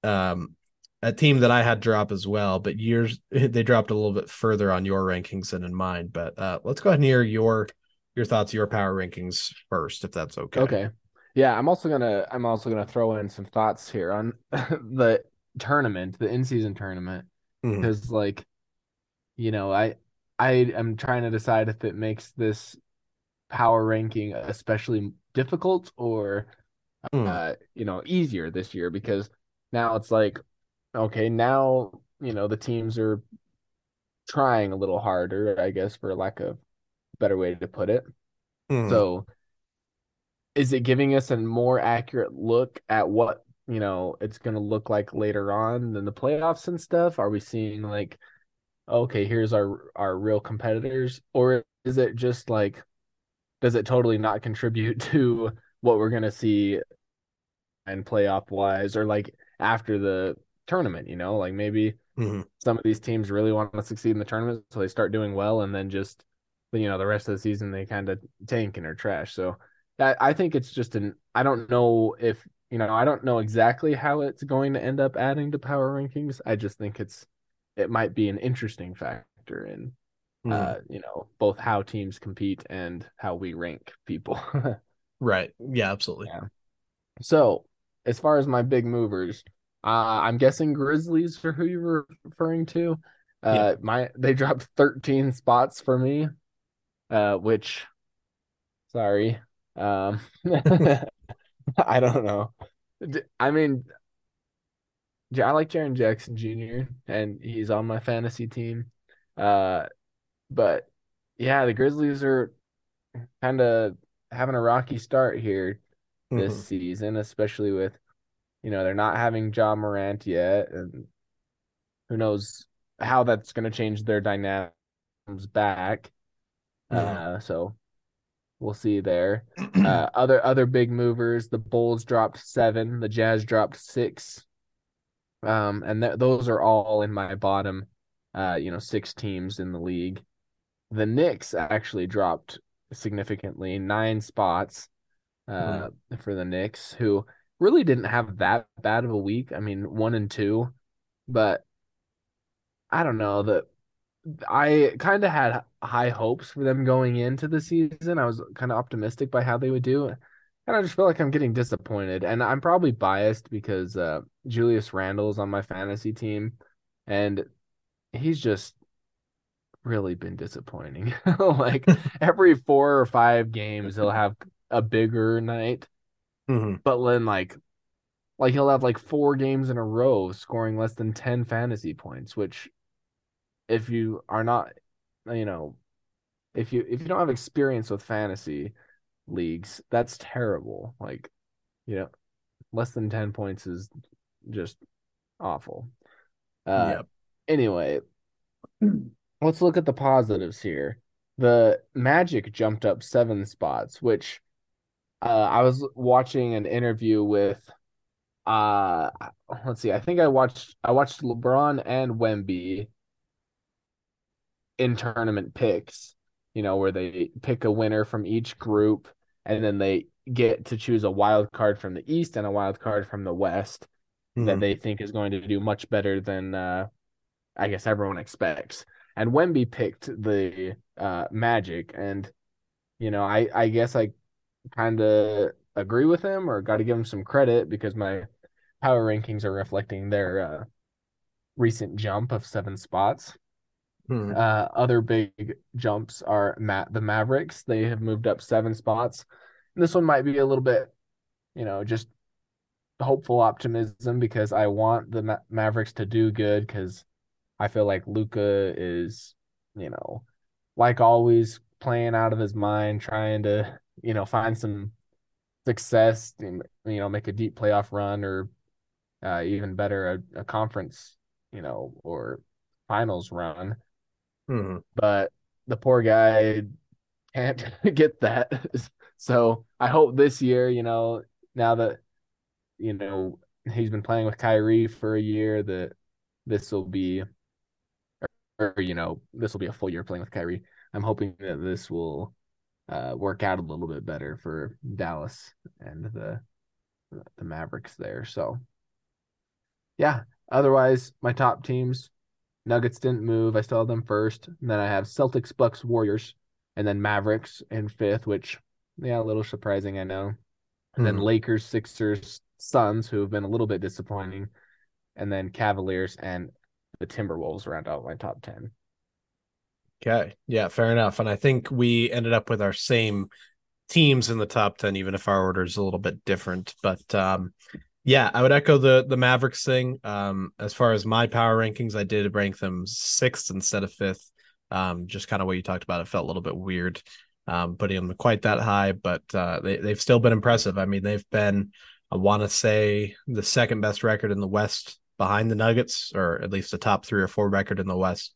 um, a team that I had drop as well, but yours they dropped a little bit further on your rankings than in mine. But uh, let's go ahead and hear your your thoughts, your power rankings first, if that's okay. Okay. Yeah, I'm also gonna I'm also gonna throw in some thoughts here on the tournament, the in-season tournament, mm-hmm. because like, you know, I I am trying to decide if it makes this power ranking especially difficult or mm. uh, you know easier this year because now it's like okay now you know the teams are trying a little harder i guess for lack of better way to put it mm. so is it giving us a more accurate look at what you know it's going to look like later on than the playoffs and stuff are we seeing like okay here's our our real competitors or is it just like does it totally not contribute to what we're going to see and playoff wise or like after the tournament, you know, like maybe mm-hmm. some of these teams really want to succeed in the tournament, so they start doing well, and then just you know the rest of the season they kind of tank and are trash. So I, I think it's just an I don't know if you know I don't know exactly how it's going to end up adding to power rankings. I just think it's it might be an interesting factor in mm-hmm. uh you know both how teams compete and how we rank people. right. Yeah. Absolutely. Yeah. So as far as my big movers, uh, I'm guessing Grizzlies are who you were referring to. Uh, yeah. my they dropped 13 spots for me, uh, which, sorry, um, I don't know. I mean, I like Jaren Jackson Jr. and he's on my fantasy team. Uh, but yeah, the Grizzlies are kind of having a rocky start here this mm-hmm. season, especially with you know, they're not having Ja Morant yet, and who knows how that's going to change their dynamics back. Uh, so we'll see there. Uh, other other big movers: the Bulls dropped seven, the Jazz dropped six, um, and th- those are all in my bottom, uh, you know, six teams in the league. The Knicks actually dropped significantly, nine spots, uh, for the Knicks, who really didn't have that bad of a week. I mean, one and two, but I don't know that I kind of had high hopes for them going into the season. I was kind of optimistic by how they would do. And I just feel like I'm getting disappointed. And I'm probably biased because uh, Julius Randle's on my fantasy team. And he's just really been disappointing. like every four or five games, he'll have a bigger night. Mm-hmm. But then like like he'll have like four games in a row scoring less than 10 fantasy points, which if you are not you know, if you if you don't have experience with fantasy leagues, that's terrible. Like, you know, less than 10 points is just awful. Uh yep. anyway, let's look at the positives here. The Magic jumped up 7 spots, which uh, I was watching an interview with uh let's see, I think I watched I watched LeBron and Wemby in tournament picks, you know, where they pick a winner from each group and then they get to choose a wild card from the east and a wild card from the west mm-hmm. that they think is going to do much better than uh I guess everyone expects. And Wemby picked the uh Magic and you know, I I guess I kind of agree with him or got to give him some credit because my power rankings are reflecting their uh, recent jump of seven spots. Hmm. Uh, other big jumps are Ma- the Mavericks. They have moved up seven spots. And this one might be a little bit, you know, just hopeful optimism because I want the Ma- Mavericks to do good because I feel like Luka is, you know, like always playing out of his mind, trying to you know, find some success, and, you know, make a deep playoff run or uh, even better, a, a, conference, you know, or finals run. Mm-hmm. But the poor guy can't get that. so I hope this year, you know, now that, you know, he's been playing with Kyrie for a year, that this will be, or, or you know, this will be a full year playing with Kyrie. I'm hoping that this will uh, work out a little bit better for Dallas and the the Mavericks there. So yeah, otherwise my top teams, Nuggets didn't move. I still have them first. And then I have Celtics, Bucks, Warriors, and then Mavericks in fifth, which yeah, a little surprising, I know. And then hmm. Lakers, Sixers, Suns, who have been a little bit disappointing, and then Cavaliers and the Timberwolves round out my top ten. Okay. Yeah, fair enough. And I think we ended up with our same teams in the top 10, even if our order is a little bit different. But um, yeah, I would echo the the Mavericks thing. Um, as far as my power rankings, I did rank them sixth instead of fifth. Um, just kind of what you talked about. It felt a little bit weird um, putting them quite that high, but uh, they, they've still been impressive. I mean, they've been, I want to say, the second best record in the West behind the Nuggets, or at least the top three or four record in the West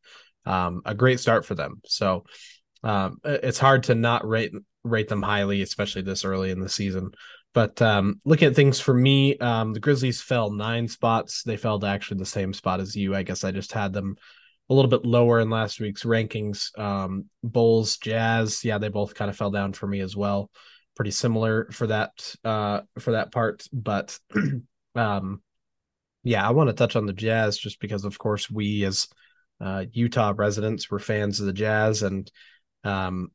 um, a great start for them. So um, it's hard to not rate rate them highly, especially this early in the season. But um, looking at things for me, um, the Grizzlies fell nine spots. They fell to actually the same spot as you. I guess I just had them a little bit lower in last week's rankings. Um, Bulls, Jazz, yeah, they both kind of fell down for me as well. Pretty similar for that uh, for that part, but um, yeah, I want to touch on the Jazz just because, of course, we as uh, Utah residents were fans of the Jazz, and um,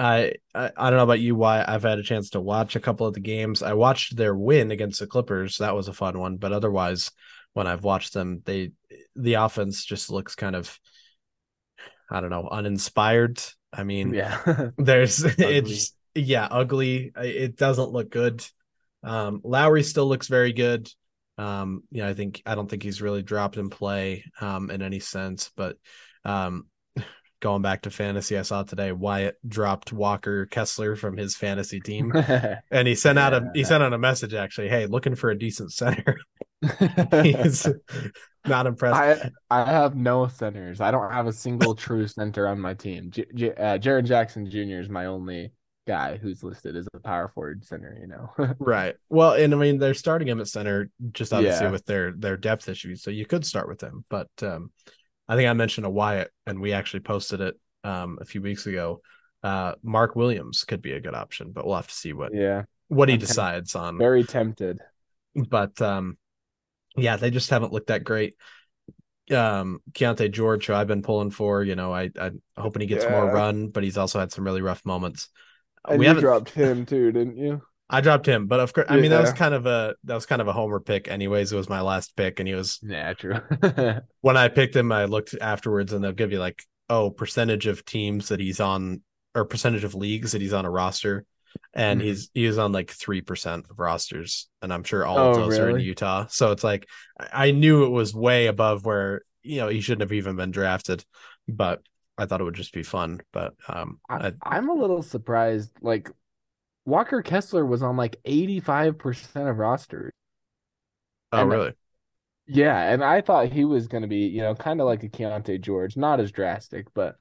I, I, I don't know about you. Why I've had a chance to watch a couple of the games. I watched their win against the Clippers. That was a fun one. But otherwise, when I've watched them, they the offense just looks kind of I don't know uninspired. I mean, yeah, there's it's yeah ugly. It doesn't look good. Um, Lauri still looks very good. Um, you know, I think I don't think he's really dropped in play um, in any sense, but um, going back to fantasy, I saw today Wyatt dropped Walker Kessler from his fantasy team, and he sent yeah. out a he sent out a message actually, hey, looking for a decent center. He's not impressed. I I have no centers. I don't have a single true center on my team. J- J- uh, Jaren Jackson Jr. is my only guy who's listed as a power forward center, you know. right. Well, and I mean they're starting him at center just obviously yeah. with their their depth issues. So you could start with him. But um I think I mentioned a Wyatt and we actually posted it um a few weeks ago. Uh Mark Williams could be a good option, but we'll have to see what yeah what he I'm decides on. Very tempted. But um yeah, they just haven't looked that great um Keyonte George, who I've been pulling for. You know, I I'm hoping he gets yeah. more run, but he's also had some really rough moments. And we haven't dropped him too, didn't you? I dropped him, but of course, I mean that was kind of a that was kind of a homer pick. Anyways, it was my last pick, and he was yeah, true. when I picked him, I looked afterwards, and they'll give you like oh percentage of teams that he's on or percentage of leagues that he's on a roster, and mm-hmm. he's he was on like three percent of rosters, and I'm sure all oh, of those really? are in Utah. So it's like I knew it was way above where you know he shouldn't have even been drafted, but I thought it would just be fun, but um, I, am a little surprised. Like Walker Kessler was on like 85 percent of rosters. Oh, and, really? Yeah, and I thought he was going to be, you know, kind of like a Keyonte George, not as drastic, but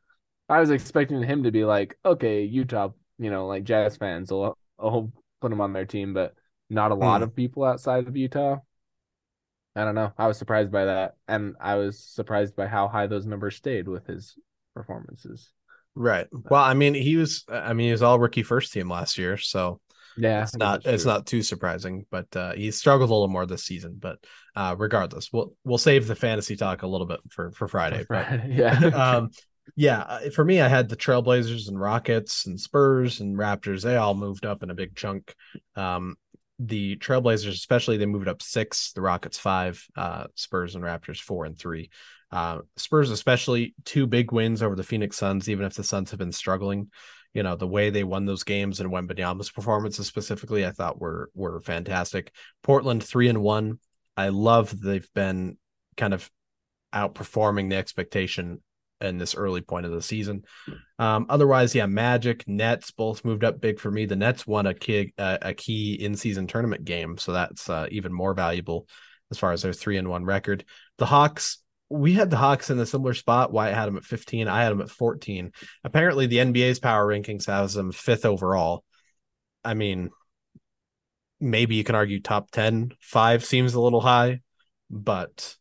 I was expecting him to be like, okay, Utah, you know, like Jazz fans will, will put him on their team, but not a lot mm. of people outside of Utah. I don't know. I was surprised by that, and I was surprised by how high those numbers stayed with his performances. Right. Well, I mean, he was. I mean, he was all rookie first team last year, so yeah, it's not it's not too surprising. But uh, he struggled a little more this season. But uh, regardless, we'll we'll save the fantasy talk a little bit for for Friday. For Friday. But, yeah. um, yeah. Uh, for me, I had the Trailblazers and Rockets and Spurs and Raptors. They all moved up in a big chunk. Um, the Trailblazers, especially, they moved up six. The Rockets five. Uh, Spurs and Raptors four and three. Uh, Spurs, especially two big wins over the Phoenix Suns, even if the Suns have been struggling. You know, the way they won those games and when Wembanyama's performances specifically, I thought were were fantastic. Portland three and one. I love they've been kind of outperforming the expectation in this early point of the season. Um, otherwise, yeah, Magic, Nets both moved up big for me. The Nets won a key a, key in season tournament game, so that's uh, even more valuable as far as their three and one record. The Hawks we had the Hawks in a similar spot. Wyatt had them at 15. I had them at 14. Apparently, the NBA's power rankings has them fifth overall. I mean, maybe you can argue top 10. Five seems a little high, but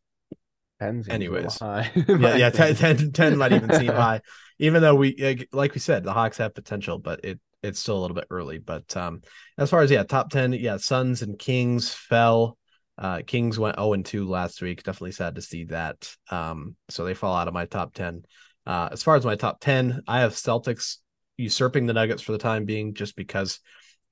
anyways, high, yeah, yeah, 10, 10, 10 might even seem high, even though we, like we said, the Hawks have potential, but it it's still a little bit early. But um, as far as yeah, top 10, yeah, Suns and Kings fell. Uh, Kings went 0 and 2 last week. Definitely sad to see that. Um, so they fall out of my top 10. Uh, as far as my top 10, I have Celtics usurping the Nuggets for the time being, just because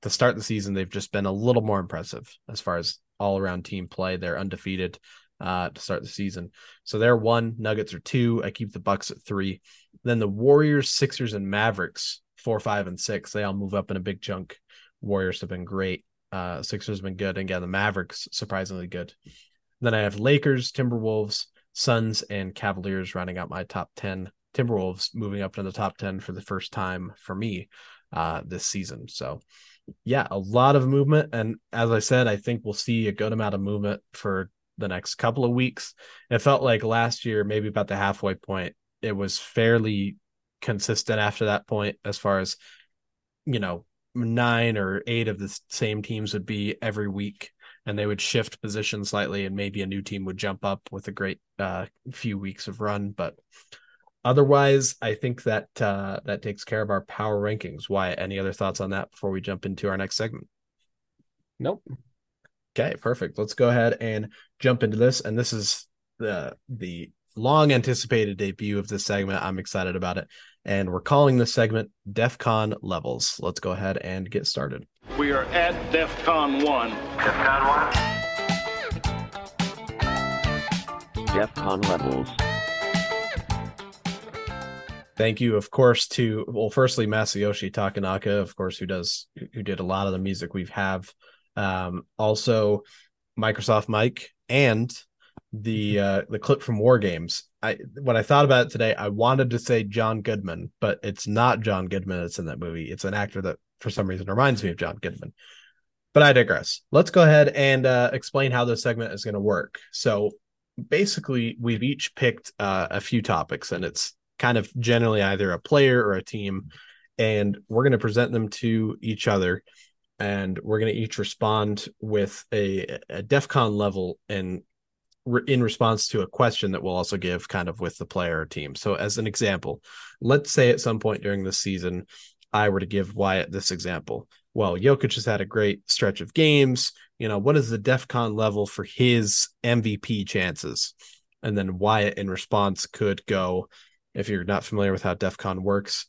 to start the season, they've just been a little more impressive as far as all around team play. They're undefeated uh, to start the season. So they're one, Nuggets are two. I keep the Bucks at three. Then the Warriors, Sixers, and Mavericks, four, five, and six. They all move up in a big chunk. Warriors have been great. Uh, Sixers been good, and again, the Mavericks surprisingly good. Then I have Lakers, Timberwolves, Suns, and Cavaliers rounding out my top ten. Timberwolves moving up to the top ten for the first time for me uh, this season. So, yeah, a lot of movement, and as I said, I think we'll see a good amount of movement for the next couple of weeks. It felt like last year, maybe about the halfway point, it was fairly consistent after that point as far as you know, nine or eight of the same teams would be every week and they would shift position slightly and maybe a new team would jump up with a great uh, few weeks of run but otherwise i think that uh, that takes care of our power rankings. Why any other thoughts on that before we jump into our next segment? Nope. Okay perfect. Let's go ahead and jump into this and this is the the long anticipated debut of this segment i'm excited about it and we're calling this segment DEF CON Levels. Let's go ahead and get started. We are at DEF CON 1. DEF CON 1. DEF CON Levels. Thank you, of course, to well, firstly Masayoshi Takanaka, of course, who does who did a lot of the music we have. Um, also Microsoft Mike and the uh the clip from War Games. I when I thought about it today, I wanted to say John Goodman, but it's not John Goodman that's in that movie. It's an actor that for some reason reminds me of John Goodman. But I digress. Let's go ahead and uh, explain how this segment is going to work. So basically, we've each picked uh, a few topics, and it's kind of generally either a player or a team, and we're going to present them to each other and we're going to each respond with a, a DEF CON level and in response to a question that we'll also give kind of with the player team. So, as an example, let's say at some point during the season, I were to give Wyatt this example. Well, Jokic has had a great stretch of games. You know, what is the DEF CON level for his MVP chances? And then Wyatt, in response, could go, if you're not familiar with how DEF CON works,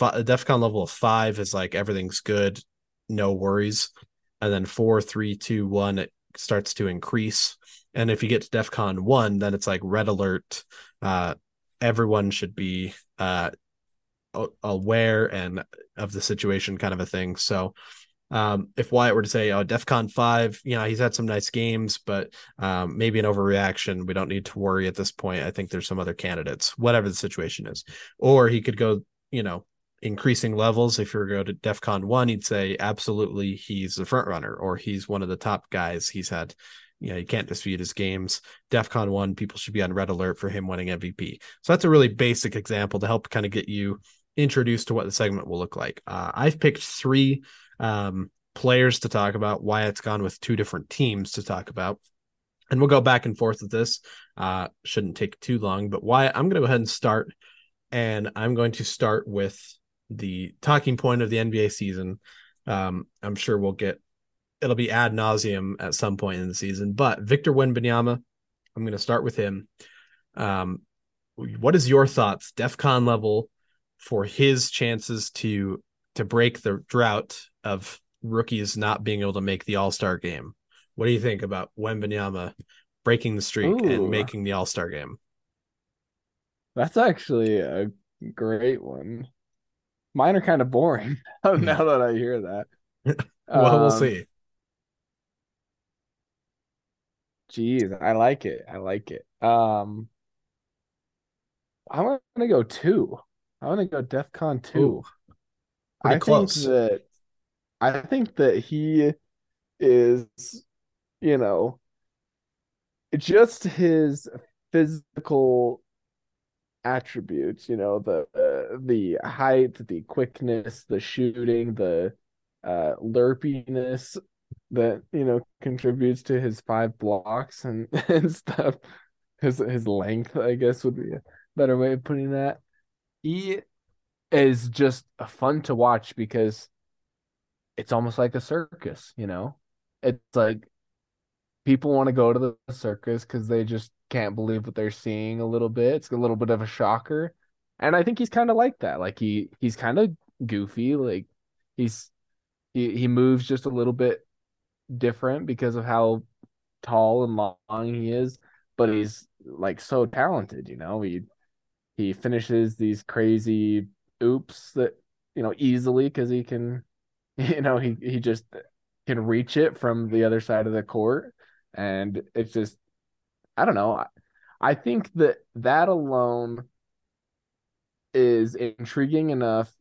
a DEF CON level of five is like everything's good, no worries. And then four, three, two, one, it starts to increase and if you get to DEF CON 1, then it's like red alert. Uh, everyone should be uh, aware and of the situation, kind of a thing. So um, if Wyatt were to say, oh, DEF CON 5, you know, he's had some nice games, but um, maybe an overreaction. We don't need to worry at this point. I think there's some other candidates, whatever the situation is. Or he could go, you know, increasing levels. If you were to go to DEF CON 1, he'd say, absolutely, he's the front runner or he's one of the top guys. He's had you know, you can't dispute his games. DEF CON 1, people should be on red alert for him winning MVP. So that's a really basic example to help kind of get you introduced to what the segment will look like. Uh, I've picked three um, players to talk about, Wyatt's gone with two different teams to talk about. And we'll go back and forth with this. Uh, shouldn't take too long, but Wyatt, I'm going to go ahead and start. And I'm going to start with the talking point of the NBA season. Um, I'm sure we'll get it'll be ad nauseum at some point in the season. But Victor Wembanyama, I'm going to start with him. Um, what is your thoughts, DEF CON level, for his chances to to break the drought of rookies not being able to make the All Star game? What do you think about Wembanyama breaking the streak Ooh. and making the All Star game? That's actually a great one. Mine are kind of boring now that I hear that. well, um, we'll see. Jeez, I like it. I like it. Um, I'm gonna go two. I'm gonna go DEF CON two. I close. think that I think that he is, you know, just his physical attributes. You know, the uh, the height, the quickness, the shooting, the uh, lerpiness that you know contributes to his five blocks and, and stuff. His his length, I guess, would be a better way of putting that. He is just fun to watch because it's almost like a circus, you know. It's like people want to go to the circus because they just can't believe what they're seeing a little bit. It's a little bit of a shocker. And I think he's kind of like that. Like he he's kind of goofy. Like he's he, he moves just a little bit different because of how tall and long he is, but he's like so talented, you know. He he finishes these crazy oops that you know easily because he can you know he he just can reach it from the other side of the court. And it's just i don't know. I, I think that that alone is intriguing enough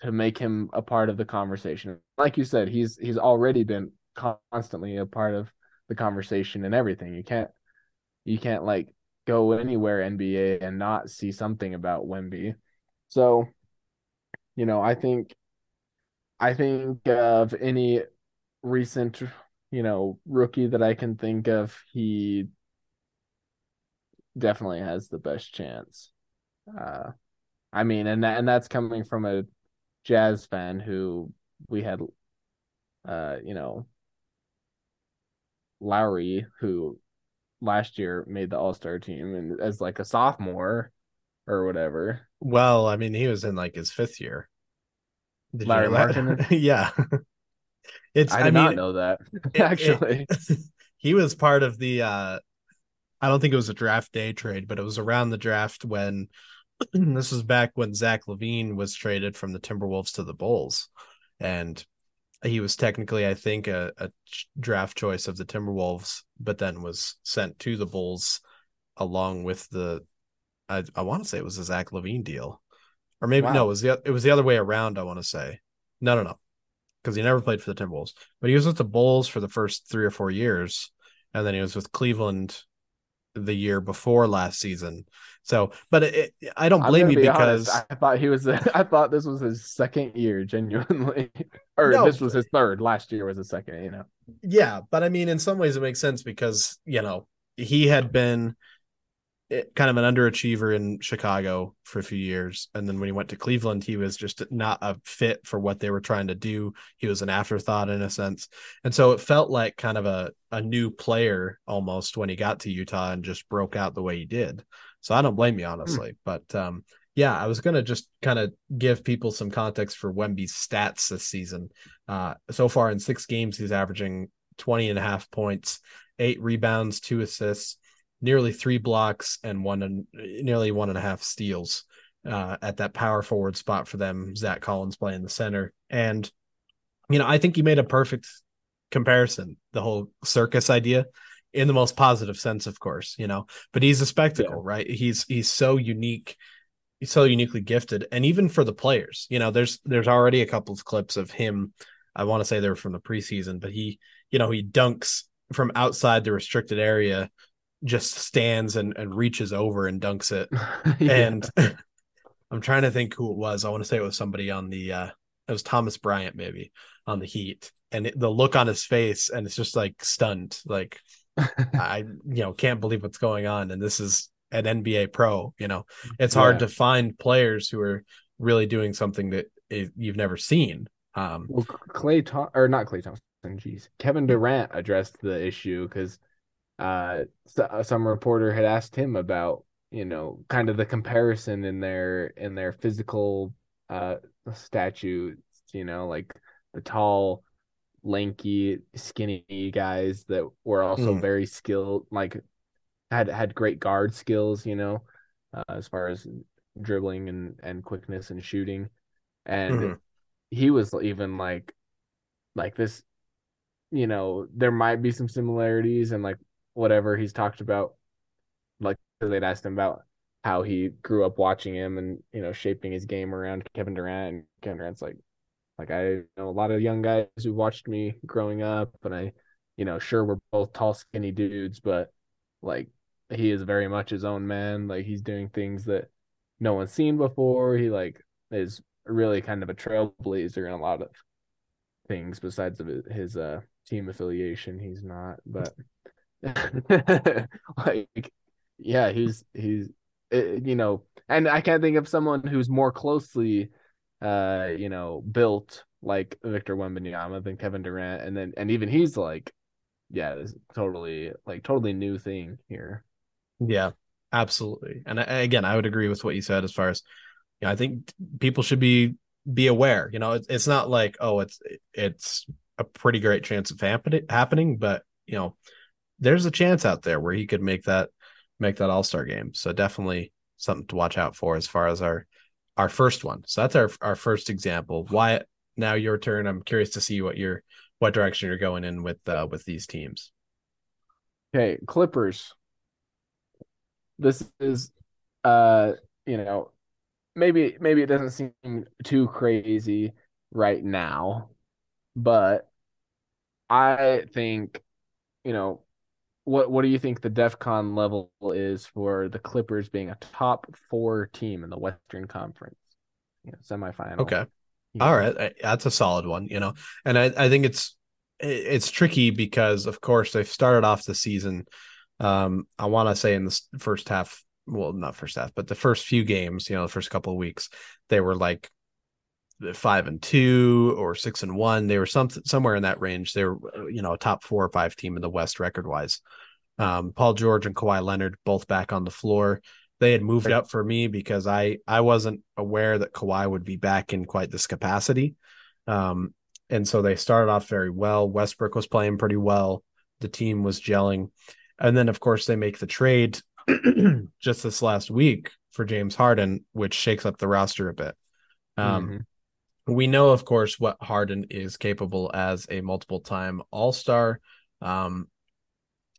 to make him a part of the conversation. Like you said he's he's already been constantly a part of the conversation and everything. You can't you can't like go anywhere NBA and not see something about Wemby. So, you know, I think I think of any recent, you know, rookie that I can think of, he definitely has the best chance. Uh, I mean, and that, and that's coming from a Jazz fan who we had, uh, you know, Lauri who last year made the All Star team and as like a sophomore or whatever. Well, I mean, he was in like his fifth year. Did you Lauri know that? Markkanen? yeah. It's I did I, not know that it- actually. it- he was part of the uh I don't think it was a draft day trade, but it was around the draft when this was back when Zach LaVine was traded from the Timberwolves to the Bulls. And he was technically, I think, a, a draft choice of the Timberwolves, but then was sent to the Bulls along with the I, I want to say it was a Zach LaVine deal. Or maybe no, it was the it was the other way around, I want to say. No, no, no. Because he never played for the Timberwolves. But he was with the Bulls for the first three or four years. And then he was with Cleveland the year before last season. So, but it, it- I don't blame you be because honest, I thought he was. I thought this was his second year, genuinely, or No, this was his third. Last year was his second. You know, Yeah, but I mean, in some ways, it makes sense because you know he had been kind of an underachiever in Chicago for a few years, and then when he went to Cleveland, he was just not a fit for what they were trying to do. He was an afterthought in a sense, and so it felt like kind of a a new player almost when he got to Utah and just broke out the way he did. So I don't blame you honestly, but um, yeah, I was gonna just kind of give people some context for Wemby's stats this season. Uh, so far in six games, he's averaging 20 and a half points, eight rebounds, two assists, nearly three blocks, and one and nearly one and a half steals uh, at that power forward spot for them. Zach Collins playing the center. And, you know, I think he made a perfect comparison, the whole circus idea in the most positive sense, of course, you know, but he's a spectacle, right? He's, he's so unique. He's so uniquely gifted. And even for the players, you know, there's, there's already a couple of clips of him. I want to say they're from the preseason, but he, you know, he dunks from outside the restricted area, just stands and, and reaches over and dunks it. And I'm trying to think who it was. I want to say it was somebody on the uh it was Thomas Bryant maybe on the Heat, and it, the look on his face, and it's just like stunned, like I you know can't believe what's going on, and this is an NBA pro. You know, it's hard Yeah. to find players who are really doing something that you've never seen. Um, Well, Clay Tom or not Klay Thompson, jeez. Kevin Durant addressed the issue because uh so, some reporter had asked him about, you know, kind of the comparison in their in their physical uh statutes, you know, like the tall, lanky, skinny guys that were also Mm. very skilled, like had had great guard skills, you know, uh, as far as dribbling and and quickness and shooting. And Mhm. he was even like like this you know there might be some similarities and like whatever he's talked about like they'd asked him about how he grew up watching him and you know shaping his game around Kevin Durant and Kevin Durant's like like I know a lot of young guys who watched me growing up and I you know sure we're both tall skinny dudes but like he is very much his own man. Like he's doing things that no one's seen before. He like is really kind of a trailblazer in a lot of things besides of his, uh team affiliation. He's not but like yeah he's he's uh, you know and i can't think of someone who's more closely uh you know built like victor wembanyama than kevin durant and then and even he's like yeah it's totally like totally new thing here Yeah, absolutely. And I, again, I would agree with what you said as far as, you know, I think people should be be aware. You know, it's it's not like oh, it's it's a pretty great chance of happening, but you know, there's a chance out there where he could make that make that All Star game. So definitely something to watch out for as far as our our first one. So that's our our first example. Wyatt, now your turn. I'm curious to see what your what direction you're going in with uh, with these teams. Okay, Clippers. This is uh, you know, maybe maybe it doesn't seem too crazy right now, but I think, you know, what what do you think the DEFCON level is for the Clippers being a top four team in the Western Conference? You know, semifinal. Okay. you All right, that's a solid one, you know, and I, I think it's it's tricky because of course they've started off the season. Um, I want to say in the first half, well, not first half, but the first few games, you know, the first couple of weeks, they were like five and two or six and one. They were some somewhere in that range. They were, uh, you know, a top four or five team in the West record wise. Um, Paul George and Kawhi Leonard both back on the floor. They had moved Right. up for me because I I wasn't aware that Kawhi would be back in quite this capacity. Um, and so they started off very well. Westbrook was playing pretty well. The team was gelling. And then of course they make the trade just this last week for James Harden, which shakes up the roster a bit. Um, Mhm. We know, of course, what Harden is capable as a multiple time All Star. Um,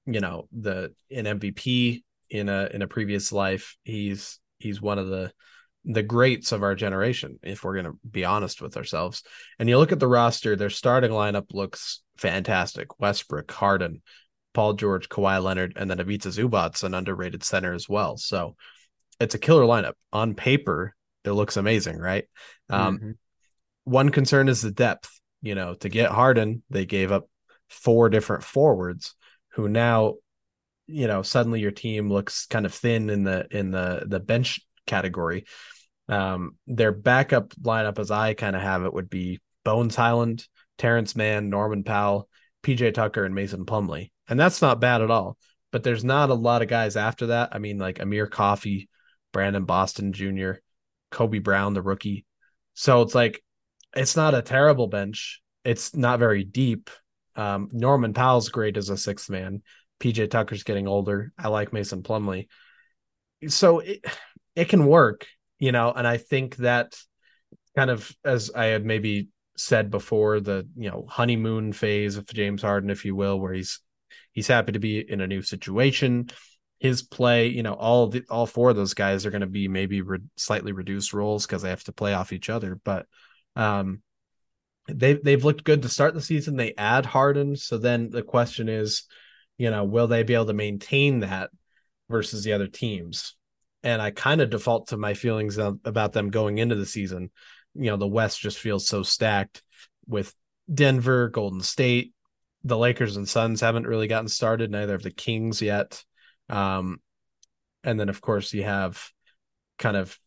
you know, the an MVP in a in a previous life. He's he's one of the the greats of our generation, if we're gonna be honest with ourselves. And you look at the roster, their starting lineup looks fantastic. Westbrook, Harden, Paul George, Kawhi Leonard, and then Ivica Zubac's an underrated center as well. So it's a killer lineup. On paper, it looks amazing, right? Um, Mhm. One concern is the depth. You know, to get Harden, they gave up four different forwards who now, you know, suddenly your team looks kind of thin in the in the the bench category. Um, their backup lineup, as I kind of have it, would be Bones Hyland, Terance Mann, Norman Powell, PJ Tucker, and Mason Plumlee. And that's not bad at all. But there's not a lot of guys after that. I mean, like Amir Coffey, Brandon Boston Jr., Kobe Brown, the rookie. So it's like it's not a terrible bench. It's not very deep. Um, Norman Powell's great as a sixth man. PJ Tucker's getting older. I like Mason Plumlee. So it it can work, you know, and I think that kind of as I had maybe said before, the you know, honeymoon phase of James Harden, if you will, where he's he's happy to be in a new situation. His play, you know, all the all four of those guys are going to be maybe re- slightly reduced roles because they have to play off each other, but um they've they've looked good to start the season. They add Harden, so then the question is, you know, will they be able to maintain that versus the other teams? And I kind of default to my feelings about them going into the season. You know, the West just feels so stacked with Denver, Golden State, the Lakers and Suns haven't really gotten started. Neither of the Kings yet. Um, and then of course you have kind of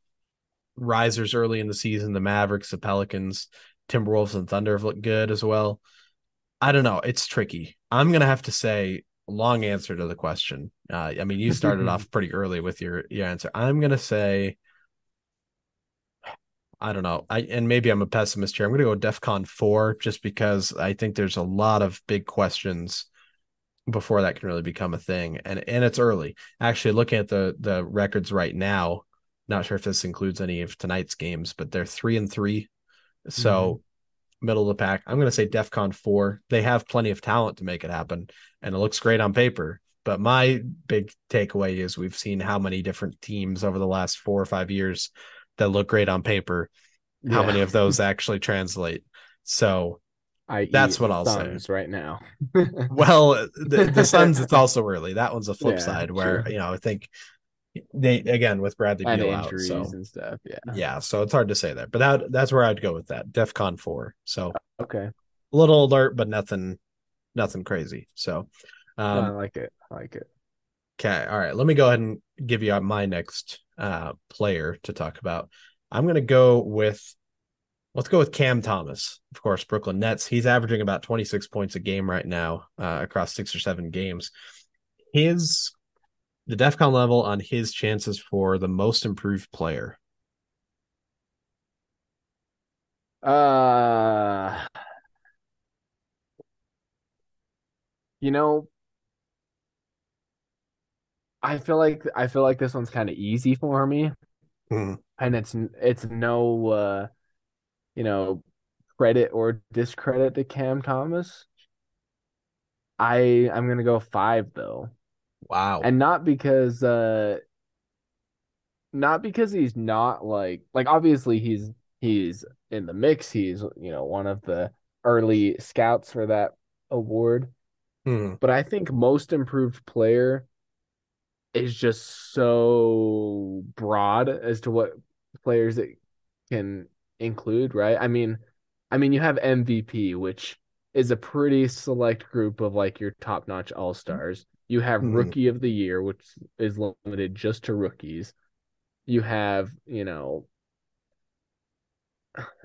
risers early in the season, the Mavericks, the Pelicans, Timberwolves, and Thunder have looked good as well. I don't know. It's tricky. I'm gonna have to say long answer to the question. Uh, I mean, you started off pretty early with your your answer. I'm gonna say I don't know. I and maybe I'm a pessimist here. I'm gonna go DEFCON four just because I think there's a lot of big questions before that can really become a thing. And and it's early. Actually, looking at the the records right now, not sure if this includes any of tonight's games, but they're three and three. So mm-hmm. middle of the pack. I'm gonna say DEFCON four. They have plenty of talent to make it happen, and it looks great on paper. But my big takeaway is we've seen how many different teams over the last four or five years that look great on paper. How many of those actually translate? So, I That's what I'll say. Right now. well, the, the Suns, it's also early. That one's a flip Yeah, side where, you know, I think they, again, with Bradley Beal out. injuries So, and stuff. Yeah. yeah. So it's hard to say that, but that, that's where I'd go with that. DEF CON 4. So Okay. a little alert, but nothing, nothing crazy. So, No, I um, like it. I like it. Okay. All right. Let me go ahead and give you my next uh, player to talk about. I'm going to go with, let's go with Cam Thomas, of course, Brooklyn Nets. He's averaging about 26 points a game right now uh, across six or seven games. His, the DEFCON level on his chances for the most improved player. Uh, you know, I feel like I feel like this one's kind of easy for me, Hmm. and it's it's no uh, you know, credit or discredit to Cam Thomas. I I'm gonna go five though. Wow. and not because uh not because he's not like like obviously he's he's in the mix he's you know one of the early scouts for that award Hmm. but i think most improved player is just so broad as to what players it can include, right? I mean, I mean, you have MVP, which is a pretty select group of like your top notch all stars. You have Mhm. rookie of the year, which is limited just to rookies. You have, you know,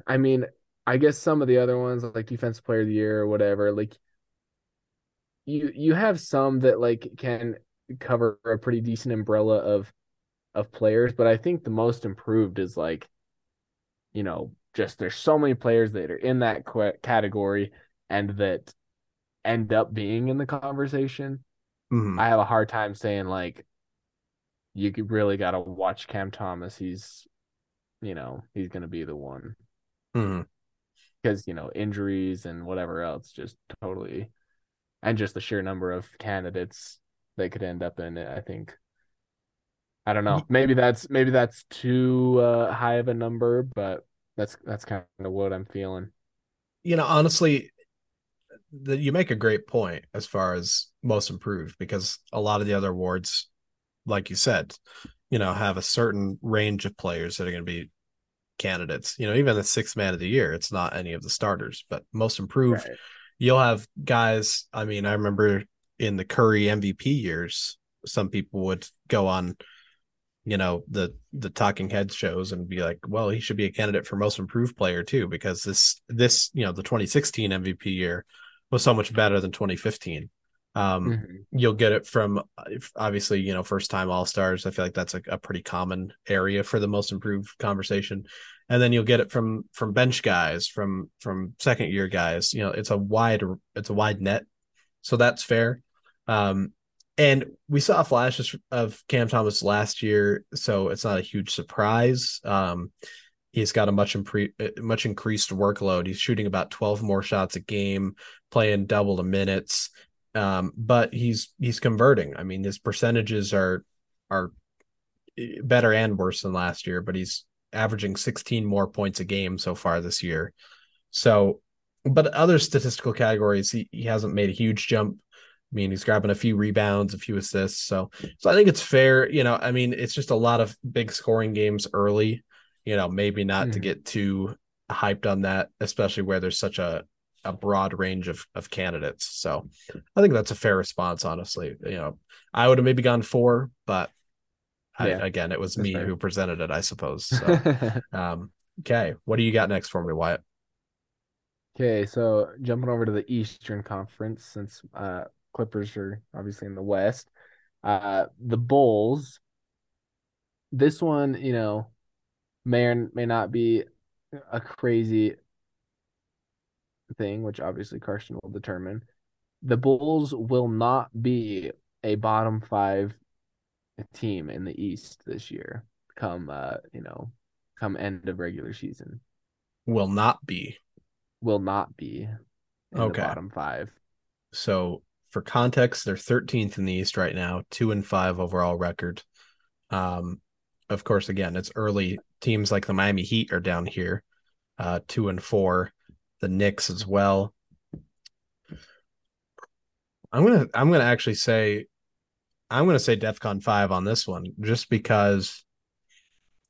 I mean, I guess some of the other ones like defensive player of the year or whatever, like you you have some that like can cover a pretty decent umbrella of of players, but I think the most improved is like, you know, just there's so many players that are in that qu- category and that end up being in the conversation. Mhm. I have a hard time saying like you really got to watch Cam Thomas. He's, you know, he's going to be the one because, you know, injuries and whatever else just totally, and just the sheer number of candidates they could end up in it. I think. I don't know. Maybe that's maybe that's too uh, high of a number, but that's that's kind of what I'm feeling. you know, honestly, the, you make a great point as far as most improved because a lot of the other awards, like you said, you know, have a certain range of players that are going to be candidates. You know, even the sixth man of the year, it's not any of the starters, but most improved, Right. you'll have guys. I mean, I remember in the Curry MVP years, some people would go on, you know, the the talking head shows and be like, well, he should be a candidate for most improved player too, because this this, you know, the 2016 MVP year was so much better than 2015. Um, Mhm. you'll get it from obviously, you know, first time all stars. I feel like that's a, a pretty common area for the most improved conversation. And then you'll get it from from bench guys, from from second year guys. You know, it's a wide it's a wide net. So that's fair. Um, and we saw flashes of Cam Thomas last year, so it's not a huge surprise. Um, he's got a much impre- much increased workload. He's shooting about 12 more shots a game, playing double the minutes. Um, but he's he's converting. I mean, his percentages are are better and worse than last year, but he's averaging 16 more points a game so far this year. So, but other statistical categories, he, he hasn't made a huge jump. I mean, he's grabbing a few rebounds, a few assists. So, so I think it's fair. You know, I mean, it's just a lot of big scoring games early. You know, maybe not to Mhm. get too hyped on that, especially where there's such a a broad range of of candidates. So, I think that's a fair response. Honestly, you know, I would have maybe gone four, but I, again, it was me fair. who presented it, I suppose. So, um, okay, what do you got next for me, Wyatt? Okay, so jumping over to the Eastern Conference, since uh Clippers are obviously in the West. Uh the Bulls, this one, you know, may or may not be a crazy thing, which obviously Karston will determine. The Bulls will not be a bottom five team in the East this year, come uh, you know, come end of regular season. Will not be. Will not be Okay. bottom five. So for context, they're 13th in the East right now, two and five overall record. Um, of course, again, it's early. Teams like the Miami Heat are down here, uh, two and four. The Knicks as well. I'm gonna I'm gonna actually say I'm gonna say DEFCON five on this one, just because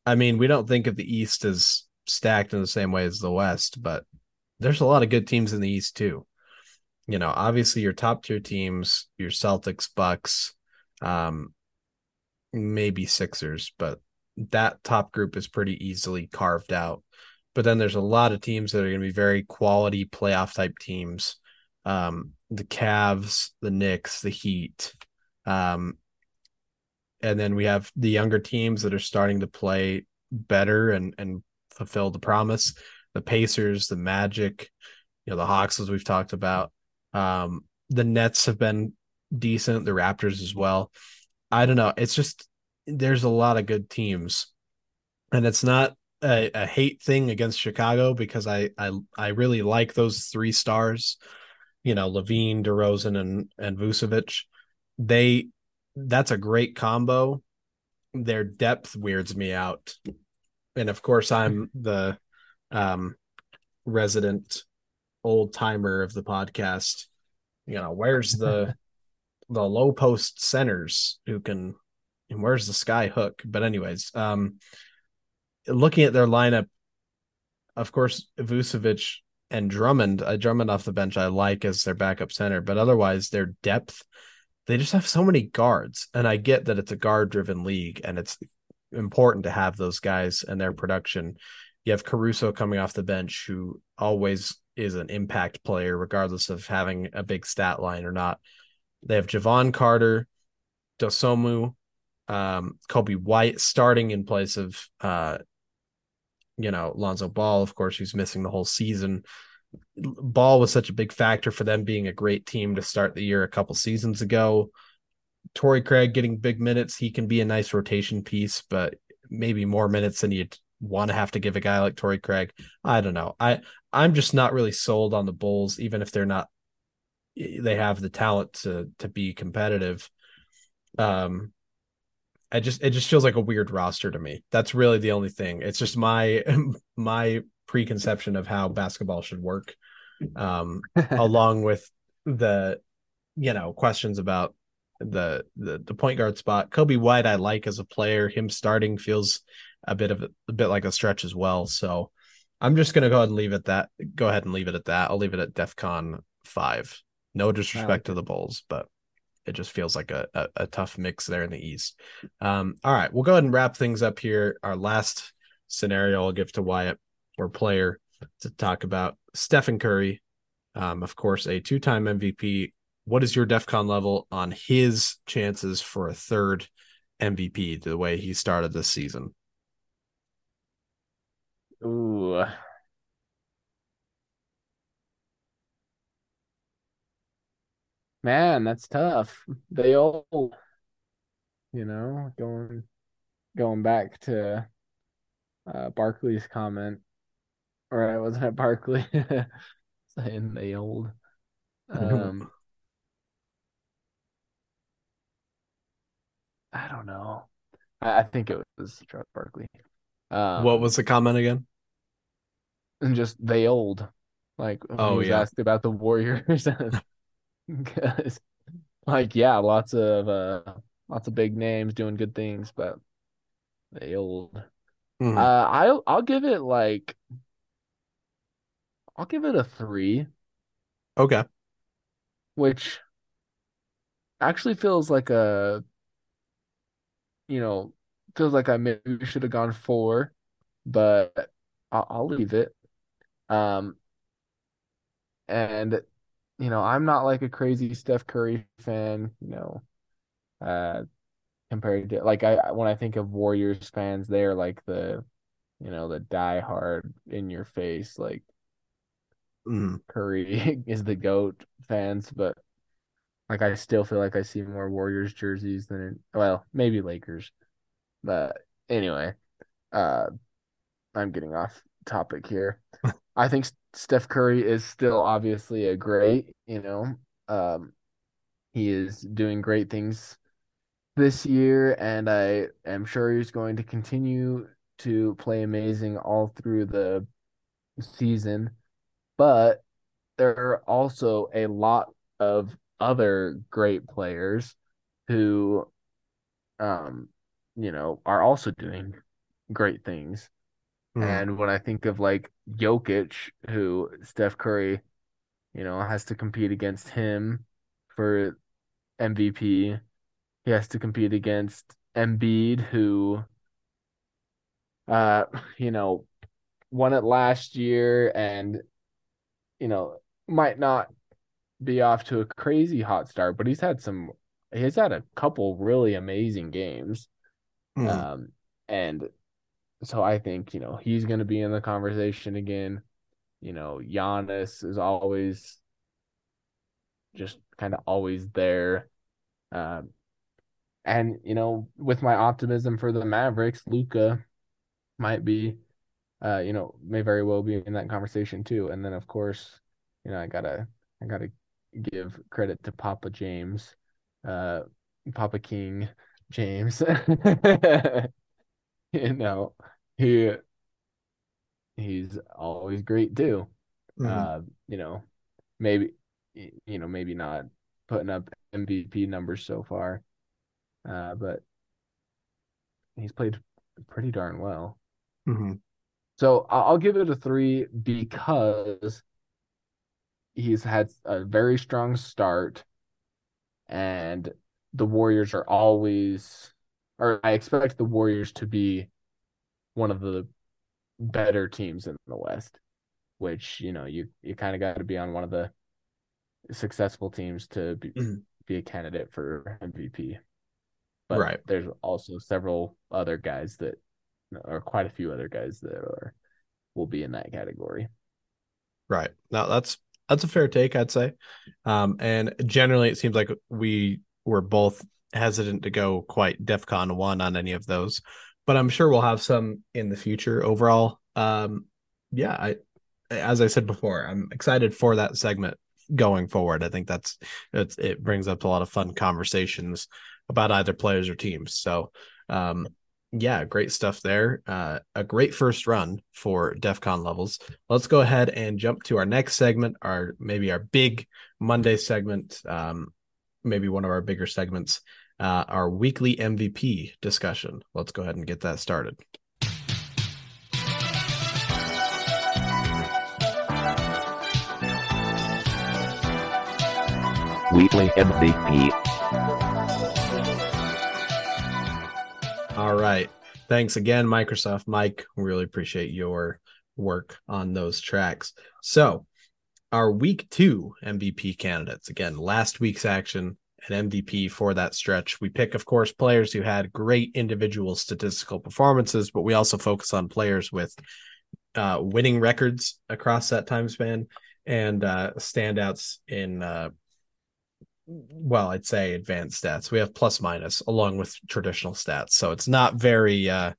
I mean we don't think of the East as stacked in the same way as the West, but there's a lot of good teams in the East too you know, obviously your top tier teams, your Celtics, Bucks, um, maybe Sixers, but that top group is pretty easily carved out. But then there's a lot of teams that are going to be very quality playoff type teams. Um, the Cavs, the Knicks, the Heat. Um, and then we have the younger teams that are starting to play better and and fulfill the promise. The Pacers, the Magic, you know, the Hawks, as we've talked about. Um, the Nets have been decent, the Raptors as well. I don't know. It's just there's a lot of good teams, and it's not a, a hate thing against Chicago because I I I really like those three stars. You know, LaVine, DeRozan, and and Vucevic. They that's a great combo. Their depth weirds me out, and of course, I'm the um, resident old timer of the podcast. You know, where's the the low post centers who can and where's the sky hook? But anyways, um looking at their lineup, of course, Vucevic and Drummond, uh, Drummond off the bench, I like as their backup center, but otherwise, their depth, they just have so many guards. And I get that it's a guard driven league and it's important to have those guys and their production. You have Caruso coming off the bench, who always is an impact player, regardless of having a big stat line or not. They have Jevon Carter, Dosunmu, um, Coby White starting in place of uh, you know, Lonzo Ball, of course, he's missing the whole season. Ball was such a big factor for them being a great team to start the year a couple seasons ago. Torrey Craig getting big minutes, he can be a nice rotation piece, but maybe more minutes than you'd want to have to give a guy like Torrey Craig. I don't know. I I'm just not really sold on the Bulls, even if they're not they have the talent to to be competitive. Um I just it just feels like a weird roster to me. That's really the only thing. It's just my my preconception of how basketball should work. Um along with the you know questions about the the the point guard spot. Coby White I like as a player. Him starting feels a bit of a, a bit like a stretch as well. So I'm just gonna go ahead and leave it that go ahead and leave it at that. I'll leave it at DEFCON five. No disrespect like to the Bulls, but it just feels like a, a, a, tough mix there in the East. Um, all right, we'll go ahead and wrap things up here. Our last scenario I'll give to Wyatt or player to talk about Stephen Curry, um, of course, a two time MVP. What is your DEFCON level on his chances for a third MVP the way he started this season? Ooh, Man, that's tough. They all, you know, going going back to uh Barkley's comment, or I wasn't it Barkley saying they old. Um, I don't know. I, I think it was Charles Barkley. Um, what was the comment again? And just they old. Like oh, he was yeah. asked about the Warriors. Because, like, yeah, lots of uh, lots of big names doing good things, but they old. Mm-hmm. Uh, I'll I'll give it like I'll give it a three. Okay. Which actually feels like a you know feels like I maybe should have gone four, but I'll, I'll leave it. Um, and you know, I'm not like a crazy Steph Curry fan, you know, uh, compared to like I when I think of Warriors fans, they're like the, you know, the die hard in your face, like mm. Curry is the goat fans, but like I still feel like I see more Warriors jerseys than well, maybe Lakers. But anyway, uh I'm getting off topic here. I think Steph Curry is still obviously a great, you know, um, he is doing great things this year, and I am sure he's going to continue to play amazing all through the season. But there are also a lot of other great players who, um, you know, are also doing great things. Mm. And when I think of like Jokic, who Steph Curry, you know, has to compete against him for MVP. He has to compete against Embiid, who, uh, you know, won it last year and, you know, might not be off to a crazy hot start, but he's had some, he's had a couple really amazing games. Mm. Um, and so I think, you know, he's going to be in the conversation again. You know, Giannis is always just kind of always there. Um, and, you know, with my optimism for the Mavericks, Luka might be, uh, you know, may very well be in that conversation too. And then, of course, you know, I gotta, I gotta give credit to Papa James, uh, Papa King James. you know, he he's always great too. Mm-hmm. Uh, you know, maybe you know, maybe not putting up MVP numbers so far. Uh, but he's played pretty darn well. Mm-hmm. So I'll give it a three because he's had a very strong start, and the Warriors are always, or I expect the Warriors to be one of the better teams in the West, which you know you you kind of got to be on one of the successful teams to be, Mhm. be a candidate for MVP. But Right. there's also several other guys that, or quite a few other guys that are will be in that category. Right. Now that's that's a fair take, I'd say. Um, and generally, it seems like we were both hesitant to go quite DEFCON one on any of those, but I'm sure we'll have some in the future. Overall, um, yeah, I as I said before, I'm excited for that segment going forward. I think that's it brings up a lot of fun conversations about either players or teams. So, um, yeah, great stuff there. Uh, a great first run for DEF CON levels. Let's go ahead and jump to our next segment, our maybe our big Monday segment, um, maybe one of our bigger segments, uh, our weekly MVP discussion. Let's go ahead and get that started. Weekly MVP. All right. Thanks again, Microsoft Mike. We really appreciate your work on those tracks. So, our week two MVP candidates again, last week's action and MVP for that stretch. We pick, of course, players who had great individual statistical performances, but we also focus on players with uh, winning records across that time span and uh, standouts in uh, well, I'd say advanced stats. We have plus minus along with traditional stats. So it's not very uh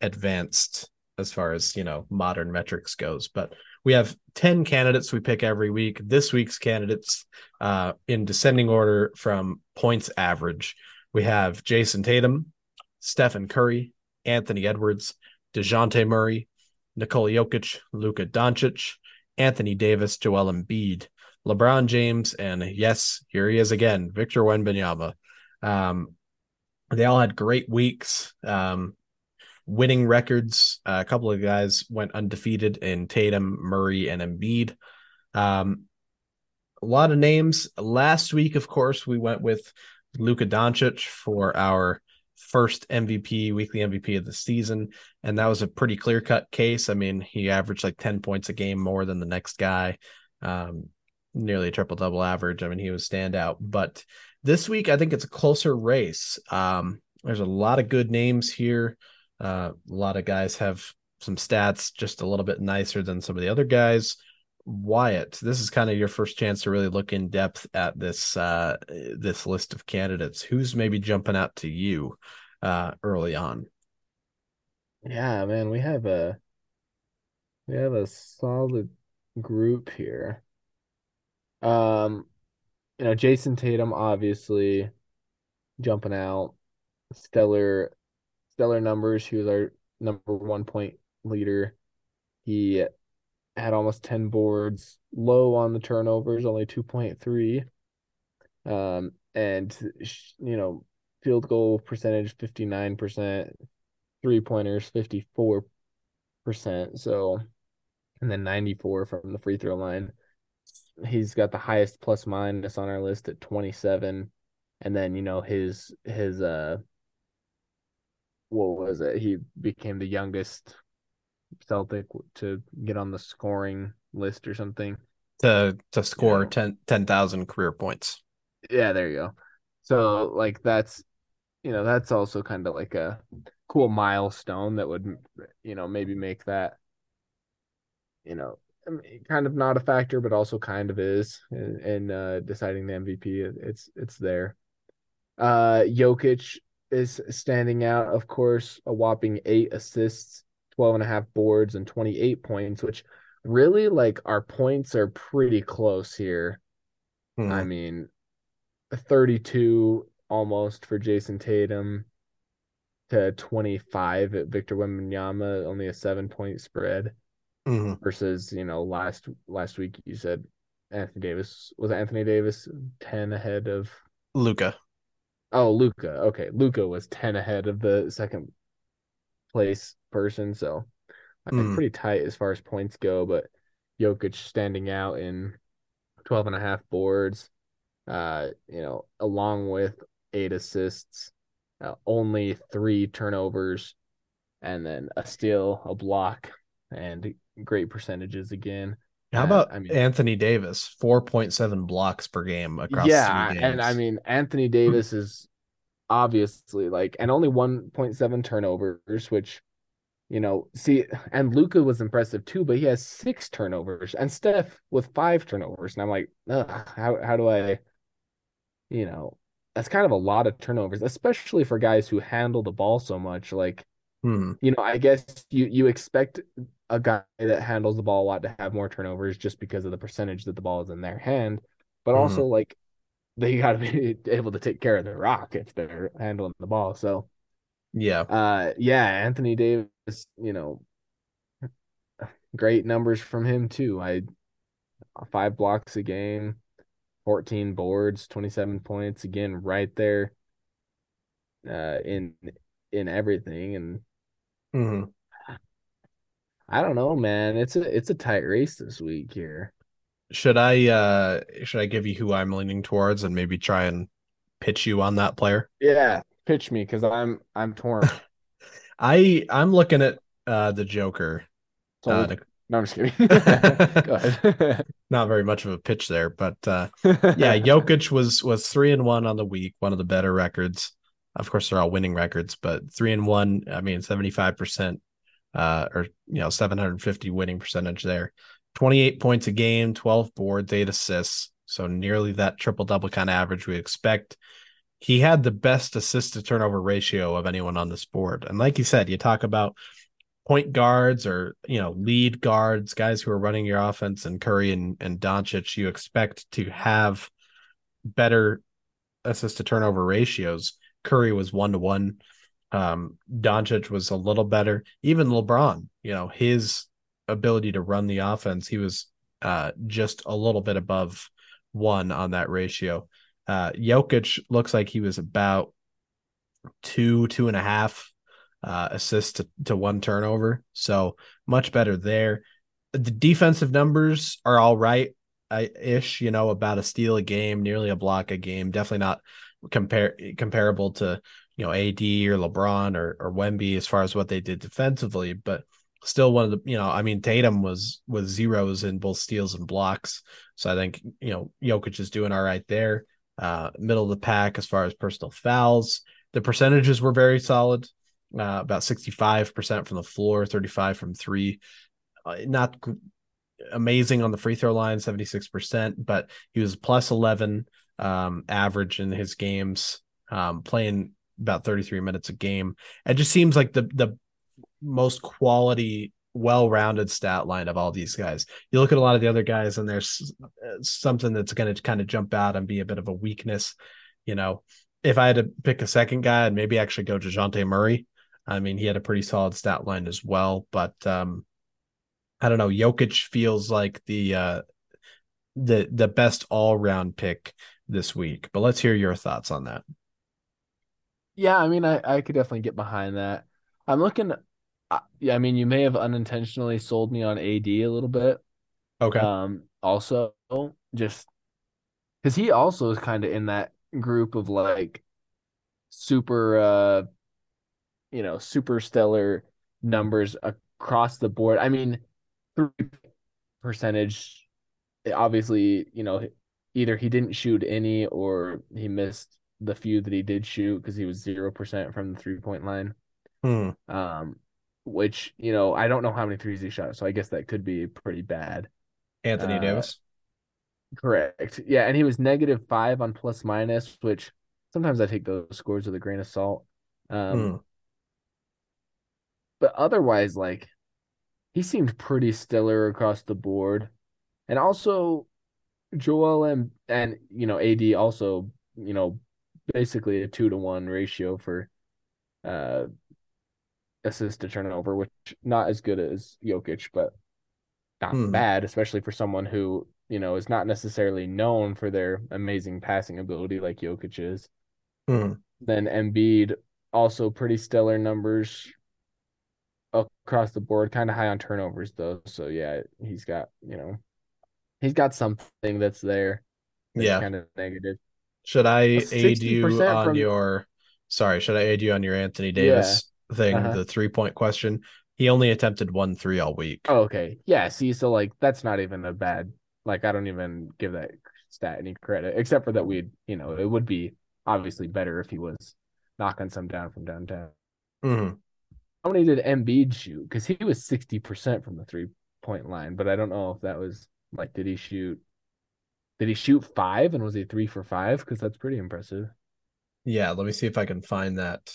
advanced as far as, you know, modern metrics goes, but we have 10 candidates we pick every week. This week's candidates uh in descending order from points average. We have Jayson Tatum, Stephen Curry, Anthony Edwards, Dejounte Murray, Nikola Jokic, Luka Doncic, Anthony Davis, Joel Embiid, LeBron James, and yes, here he is again, Victor Wembanyama. Um, they all had great weeks, um, winning records. Uh, a couple of guys went undefeated in Tatum, Murray, and Embiid. Um, a lot of names. Last week, of course, we went with Luka Doncic for our first MVP, weekly MVP of the season. And that was a pretty clear cut case. I mean, he averaged like 10 points a game more than the next guy. Um, nearly a triple double average. I mean, he was standout. But this week, I think it's a closer race. Um, there's a lot of good names here. Uh, a lot of guys have some stats just a little bit nicer than some of the other guys. Wyatt, this is kind of your first chance to really look in depth at this uh, this list of candidates. Who's maybe jumping out to you uh, early on? Yeah, man, we have a we have a solid group here. Um, you know, Jayson Tatum obviously jumping out, stellar stellar numbers. He was our number one point leader. He had almost 10 boards, low on the turnovers, only 2.3. Um, and you know, field goal percentage 59%, three pointers 54%. So, and then 94 from the free throw line. He's got the highest plus minus on our list at 27. And then, you know, his his uh what was it? He became the youngest Celtic to get on the scoring list or something. To to score Yeah. 10 10,000 career points. Yeah, there you go. So like that's you know that's also kind of like a cool milestone that would you know maybe make that you know I mean, kind of not a factor but also kind of is in, in uh deciding the MVP it's it's there. Uh Jokic is standing out of course a whopping 8 assists, 12 and a half boards and 28 points which really like our points are pretty close here. Hmm. I mean, 32 almost for Jayson Tatum to 25 at Victor Wembanyama, only a seven point spread Mhm. versus, you know, last last week you said Anthony Davis was Anthony Davis 10 ahead of Luka. Oh Luka. Okay, Luka was 10 ahead of the second place person, so I think Hmm. pretty tight as far as points go, but Jokic standing out in 12 and a half boards, uh, you know, along with eight assists, uh, only three turnovers, and then a steal, a block, and great percentages again. How about I mean- Anthony Davis? Four point seven blocks per game across yeah, and I mean Anthony Davis is obviously like, and only 1.7 turnovers, which you know, see, and Luka was impressive too, but he has six turnovers, and Steph with five turnovers, and I'm like, how how do I, you know, that's kind of a lot of turnovers, especially for guys who handle the ball so much. Like, Hmm. you know, I guess you you expect a guy that handles the ball a lot to have more turnovers just because of the percentage that the ball is in their hand, but Mhm. also like they got to be able to take care of the rock if they're handling the ball. So, yeah. uh, yeah, Anthony Davis, you know, great numbers from him too. I five blocks a game, 14 boards, 27 points, again right there uh in in everything and Mhm. I don't know, man. It's a it's a tight race this week here. Should I uh should I give you who I'm leaning towards and maybe try and pitch you on that player? Yeah, pitch me because I'm I'm torn. I I'm looking at uh the Joker. Uh, no, I'm just kidding. Go ahead. not very much of a pitch there, but uh yeah, Jokic was was three and one on the week, one of the better records. Of course, they're all winning records, but three and one. I mean, seventy five percent, uh, or you know, seven hundred fifty winning percentage there. Twenty eight points a game, twelve boards, eight assists, so nearly that triple double kind of average we expect. He had the best assist to turnover ratio of anyone on this board, and like you said, you talk about point guards or you know lead guards, guys who are running your offense, and Curry and and Doncic, you expect to have better assist to turnover ratios. Curry was one to one. Um, Doncic was a little better. Even LeBron, you know, his ability to run the offense, he was uh, just a little bit above one on that ratio. Uh, Jokic looks like he was about two, two and a half uh, assists to, to one turnover. So much better there. The defensive numbers are all right ish, you know, about a steal a game, nearly a block a game. Definitely not comparable to you know AD or LeBron or or Wemby as far as what they did defensively, but still one of the you know I mean Tatum was was zeros in both steals and blocks, so I think you know Jokic is doing all right there. Uh, middle of the pack as far as personal fouls, the percentages were very solid. Uh, about 65% from the floor, 35 from three. Uh, not amazing on the free throw line, 76%, but he was plus 11 um, average in his games, um, playing about 33 minutes a game. It just seems like the the most quality, well-rounded stat line of all these guys. You look at a lot of the other guys, and there's uh, something that's going to kind of jump out and be a bit of a weakness. You know, if I had to pick a second guy, I'd maybe actually go Dejounte Murray. I mean, he had a pretty solid stat line as well, but um, I don't know. Jokic feels like the uh, the the best all round pick this week. But let's hear your thoughts on that. Yeah, I mean, I, I could definitely get behind that. I'm looking, uh, yeah, I mean, you may have unintentionally sold me on AD a little bit. Okay. Um, also, just because he also is kind of in that group of like super, uh, you know, super stellar numbers across the board. I mean, three percentage, obviously, you know, either he didn't shoot any or he missed the few that he did shoot because he was zero percent from the three point line. Hmm. Um, which you know, I don't know how many threes he shot, so I guess that could be pretty bad. Anthony Uh, Davis. Correct. Yeah, and he was negative five on plus minus, which sometimes I take those scores with a grain of salt. Um, Hmm. but otherwise, like he seemed pretty stellar across the board. And also Joel and and you know, AD also, you know, basically a two to one ratio for uh assist to turnover, which not as good as Jokic, but not Hmm. bad, especially for someone who, you know, is not necessarily known for their amazing passing ability like Jokic is. Hmm. Then Embiid also pretty stellar numbers across the board, kind of high on turnovers though. So yeah, he's got you know, he's got something that's there. That's Yeah. kind of negative. Should I aid you on from- your sorry, should I aid you on your Anthony Davis thing, Uh-huh. the three point question? He only attempted one three all week. Oh, okay. Yeah. See, so like that's not even a bad. Like I don't even give that stat any credit, except for that we'd you know it would be obviously better if he was knocking some down from downtown. Mm-hmm. How many did Embiid shoot? Because he was sixty percent from the three point line, but I don't know if that was like did he shoot? Did he shoot five and was he three for five? Because that's pretty impressive. Yeah, let me see if I can find that.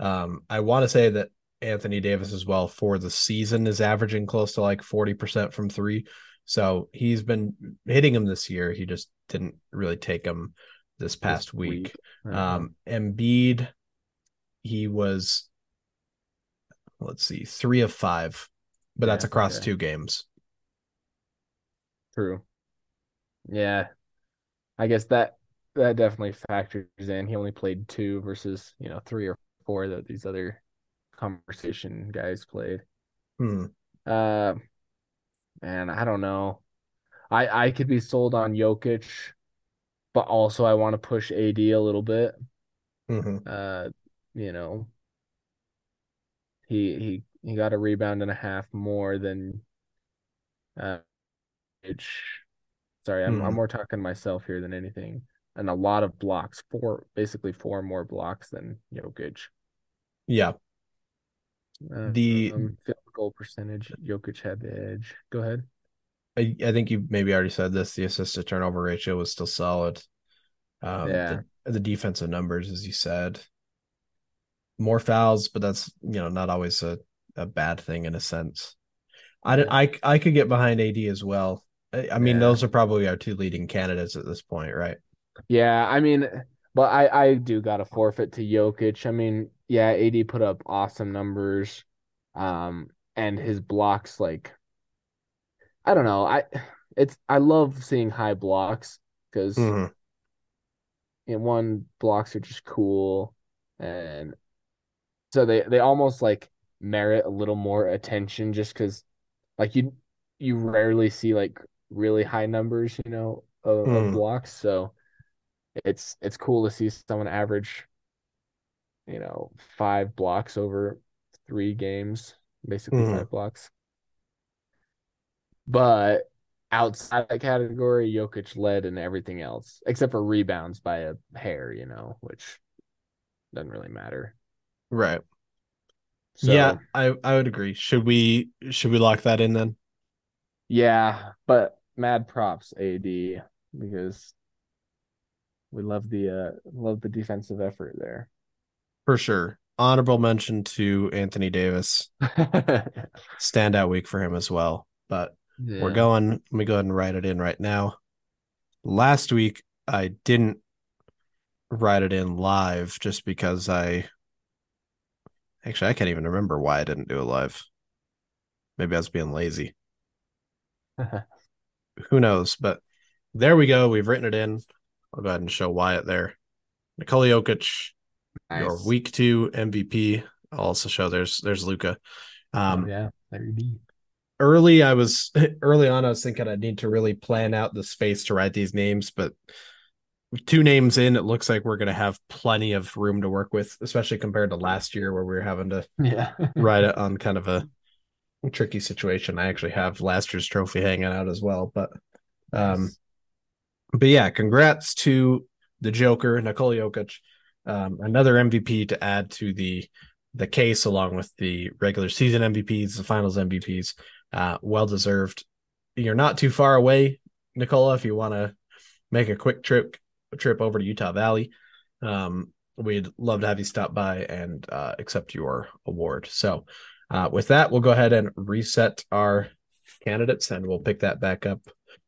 Um, I want to say that Anthony Davis as well for the season is averaging close to like 40% from three. So he's been hitting him this year. He just didn't really take him this past week. Uh-huh. Um, Embiid, he was, let's see, three of five, but that's across okay. two games. True. Yeah. I guess that that definitely factors in. He only played two versus, you know, three or four that these other conversation guys played. Hmm. Uh man, I don't know. I I could be sold on Jokic, but also I want to push AD a little bit. hmm Uh, you know, he he he got a rebound and a half more than uh which sorry, I'm I'm Mhm. more talking myself here than anything. And a lot of blocks, four basically four more blocks than Jokic. Yeah. Uh, The- um, field goal percentage, Jokic had the edge. Go ahead. I, I think you maybe already said this. The assist to turnover ratio was still solid. Um, Yeah. the, the defensive numbers, as you said, more fouls, but that's you know not always a, a bad thing in a sense. I. I I could get behind AD as well. I, mean, Yeah. those are probably our two leading candidates at this point, right? Yeah, I mean, but I I do got to forfeit to Jokic. I mean, yeah, AD put up awesome numbers, um, and his blocks like, I don't know, I it's I love seeing high blocks because Mhm. you know, one blocks are just cool, and so they they almost like merit a little more attention just because like you you rarely see like really high numbers, you know, of, of Hmm. blocks. So it's it's cool to see someone average, you know, five blocks over three games, basically Mhm. five blocks. But outside that category, Jokic led in everything else, except for rebounds by a hair, you know, which doesn't really matter. Right. So yeah, I I would agree. Should we should we lock that in then? Yeah, but mad props AD because we love the uh love the defensive effort there. For sure. Honorable mention to Anthony Davis. Standout week for him as well. But We're going. Let me go ahead and write it in right now. Last week, I didn't write it in live just because I actually I can't even remember why I didn't do it live. Maybe I was being lazy. Who knows? But there we go. We've written it in. I'll go ahead and show Wyatt there. Nikola Jokic, your week two MVP. I'll also show there's there's Luka. Um, Oh, yeah, there you be. early I was early on I was thinking I need to really plan out the space to write these names, but two names in, it looks like we're gonna have plenty of room to work with, especially compared to last year where we were having to Yeah. write it on kind of a tricky situation. I actually have last year's trophy hanging out as well. But um Nice. but yeah, congrats to the Joker, Nikola Jokic. Um, another MVP to add to the the case, along with the regular season MVPs, the finals MVPs. Uh, well deserved. You're not too far away, Nikola. If you want to make a quick trip trip over to Utah Valley, um, we'd love to have you stop by and uh, accept your award. So, uh, with that, we'll go ahead and reset our candidates, and we'll pick that back up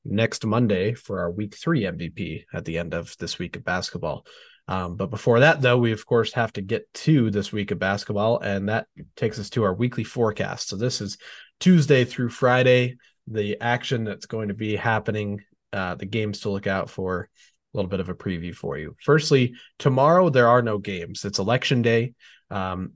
next Monday for our week three MVP at the end of this week of basketball. Um, but before that, though, we of course have to get to this week of basketball, and that takes us to our weekly forecast. So this is Tuesday through Friday, the action that's going to be happening, uh, the games to look out for, a little bit of a preview for you. Firstly, tomorrow there are no games. It's election day. Um,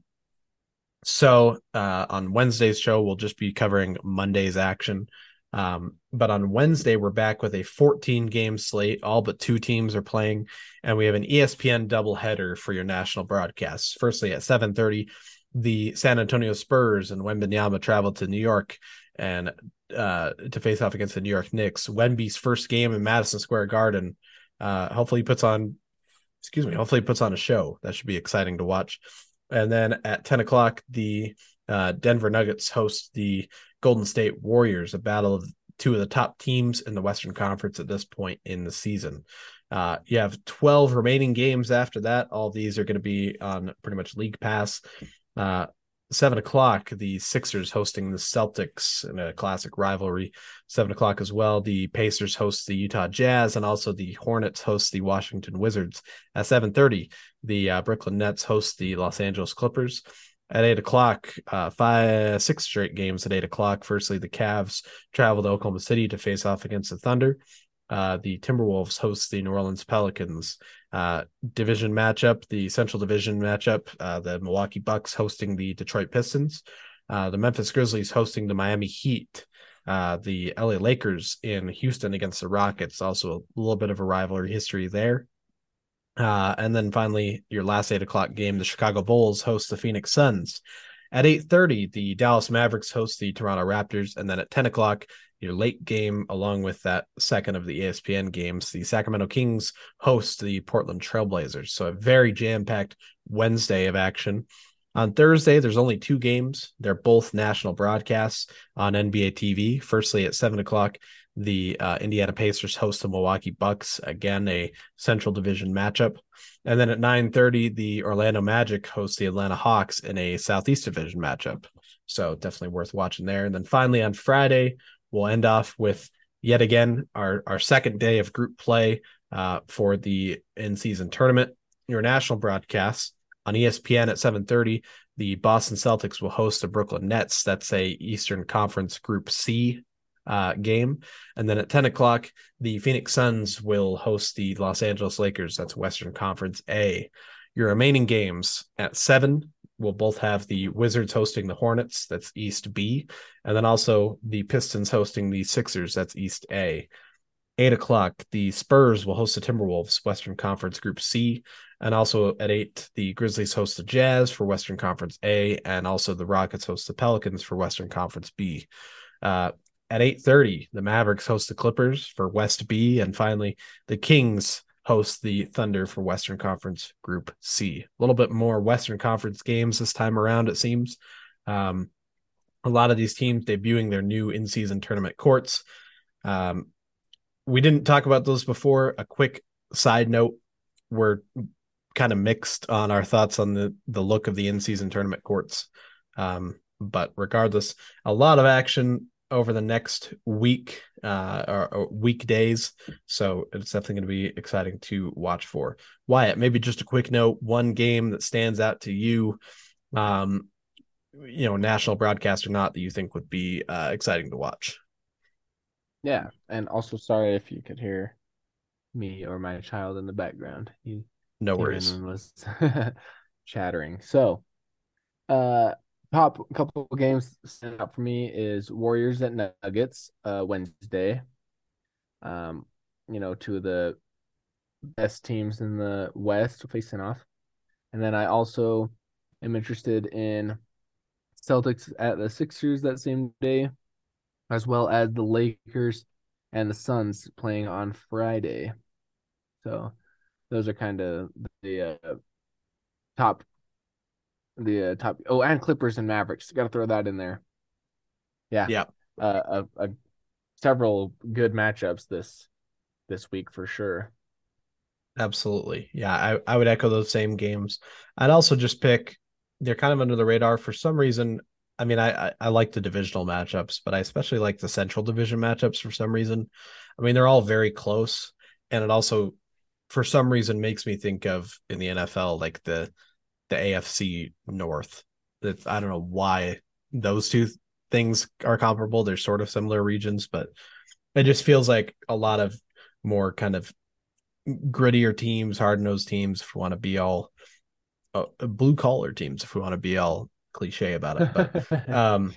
So uh, on Wednesday's show, we'll just be covering Monday's action. Um, but on Wednesday, we're back with a 14 game slate. All but two teams are playing, and we have an ESPN doubleheader for your national broadcasts. Firstly, at 7:30, the San Antonio Spurs and Wembanyama travel to New York and uh, to face off against the New York Knicks. Wemby's first game in Madison Square Garden. Uh, hopefully, he puts on. Excuse me. Hopefully, he puts on a show. That should be exciting to watch. And then at 10 o'clock, the uh, Denver Nuggets host the Golden State Warriors, a battle of two of the top teams in the Western Conference at this point in the season. Uh, you have 12 remaining games after that. All these are going to be on pretty much League Pass. Uh, seven o'clock, the Sixers hosting the Celtics in a classic rivalry. Seven o'clock as well, the Pacers host the Utah Jazz, and also the Hornets host the Washington Wizards. At seven thirty, the uh, Brooklyn Nets host the Los Angeles Clippers. At eight o'clock, uh, five six straight games at eight o'clock. Firstly, the Cavs travel to Oklahoma City to face off against the Thunder. Uh, the Timberwolves host the New Orleans Pelicans. Uh, division matchup, the Central Division matchup, uh, the Milwaukee Bucks hosting the Detroit Pistons. Uh, the Memphis Grizzlies hosting the Miami Heat. Uh, the LA Lakers in Houston against the Rockets. Also a little bit of a rivalry history there. Uh, and then finally, your last eight o'clock game, the Chicago Bulls host the Phoenix Suns. At 8:30, the Dallas Mavericks host the Toronto Raptors, and then at 10 o'clock, your late game, along with that second of the ESPN games, the Sacramento Kings host the Portland Trailblazers. So a very jam-packed Wednesday of action. On Thursday, there's only two games. They're both national broadcasts on NBA TV. Firstly, at seven o'clock, the uh, Indiana Pacers host the Milwaukee Bucks. Again, a Central Division matchup. And then at 9:30, the Orlando Magic host the Atlanta Hawks in a Southeast Division matchup. So definitely worth watching there. And then finally on Friday, we'll end off with yet again our our second day of group play uh, for the in season tournament. Your national broadcast on ESPN at 7:30. The Boston Celtics will host the Brooklyn Nets. That's a Eastern Conference Group C uh, game, and then at 10 o'clock, the Phoenix Suns will host the Los Angeles Lakers. That's Western Conference A. Your remaining games at seven will both have the Wizards hosting the Hornets, that's East B, and then also the Pistons hosting the Sixers, that's East A. Eight o'clock, the Spurs will host the Timberwolves, Western Conference Group C, and also at eight, the Grizzlies host the Jazz for Western Conference A, and also the Rockets host the Pelicans for Western Conference B. Uh, at 8:30, the Mavericks host the Clippers for West B, and finally the Kings host the Thunder for Western Conference Group C. A little bit more Western Conference games this time around, it seems. Um, a lot of these teams debuting their new in-season tournament courts. Um, we didn't talk about those before. A quick side note: we're kind of mixed on our thoughts on the the look of the in-season tournament courts. Um, but regardless, a lot of action over the next week uh, or, or, weekdays. So it's definitely going to be exciting to watch for. Wyatt, maybe just a quick note one game that stands out to you, um, you know, national broadcast or not, that you think would be uh, exciting to watch. Yeah. And also, sorry if you could hear me or my child in the background. He no worries. was chattering. So, uh, top couple games stand out for me is Warriors at Nuggets uh, Wednesday. Um, you know, two of the best teams in the West facing off, and then I also am interested in Celtics at the Sixers that same day, as well as the Lakers and the Suns playing on Friday. So those are kind of the uh, top the uh, top. Oh, and Clippers and Mavericks. Got to throw that in there. Yeah, yeah. Uh, a, a several good matchups this this week for sure. Absolutely, yeah. I I would echo those same games. I'd also just pick. They're kind of under the radar for some reason. I mean, I, I, I like the divisional matchups, but I especially like the Central Division matchups for some reason. I mean, they're all very close, and it also, for some reason, makes me think of in the NFL like the the AFC North. That I don't know why those two things are comparable. They're sort of similar regions, but it just feels like a lot of more kind of grittier teams, hard nosed teams. If we want to be all uh, blue collar teams, if we want to be all cliche about it. But um,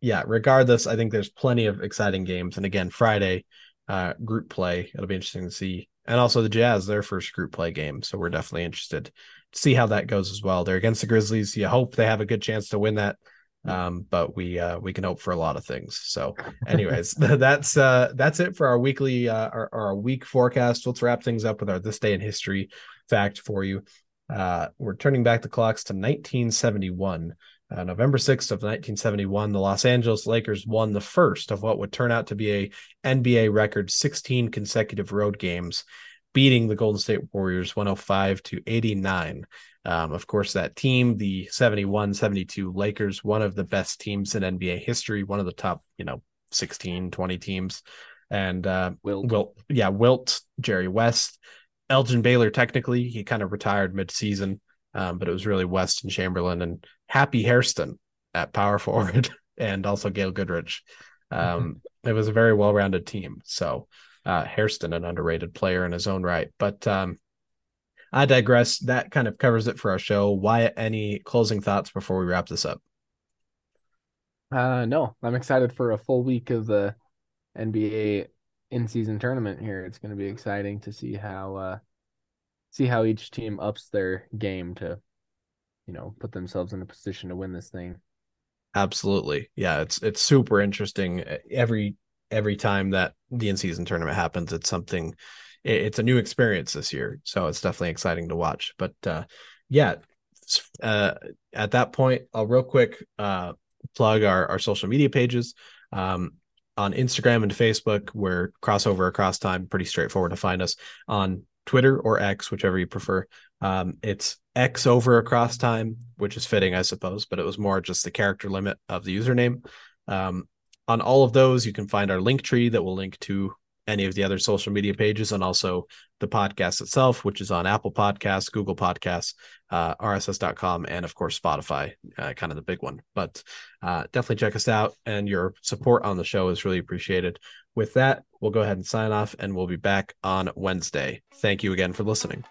yeah, regardless, I think there's plenty of exciting games. And again, Friday, uh, group play. It'll be interesting to see. And also the Jazz, their first group play game. So we're definitely interested see how that goes as well. They're against the Grizzlies. You hope they have a good chance to win that. Um, but we uh we can hope for a lot of things. So, anyways, that's uh that's it for our weekly uh our, our week forecast. Let's wrap things up with our this day in history fact for you. Uh, we're turning back the clocks to 1971. Uh, November 6th of 1971, the Los Angeles Lakers won the first of what would turn out to be a NBA record 16 consecutive road games, beating the Golden State Warriors 105 to 89. Um, of course, that team, the 71 72 Lakers, one of the best teams in NBA history, one of the top, you know, 16, 20 teams. And uh, Wilt. Wilt, yeah, Wilt, Jerry West, Elgin Baylor, technically, he kind of retired mid season, um, but it was really West and Chamberlain and Happy Hairston at power forward and also Gail Goodrich. Um, it was a very well rounded team. So, uh, Hairston, an underrated player in his own right. But um, I digress. That kind of covers it for our show. Wyatt, any closing thoughts before we wrap this up? Uh, no, I'm excited for a full week of the NBA in-season tournament here. It's going to be exciting to see how uh see how each team ups their game to you know, put themselves in a position to win this thing. Absolutely. Yeah, it's it's super interesting every every time that the in-season tournament happens. It's something it's a new experience this year. So it's definitely exciting to watch. But uh yeah, uh at that point, I'll real quick uh plug our our social media pages. Um on Instagram and Facebook, we're crossover across time, pretty straightforward to find us on Twitter or X, whichever you prefer. Um, it's X over across time, which is fitting, I suppose, but it was more just the character limit of the username. Um, on all of those, you can find our link tree that will link to any of the other social media pages and also the podcast itself, which is on Apple Podcasts, Google Podcasts, uh, RSS.com, and of course, Spotify, uh, kind of the big one. But uh, definitely check us out, and your support on the show is really appreciated. With that, we'll go ahead and sign off, and we'll be back on Wednesday. Thank you again for listening.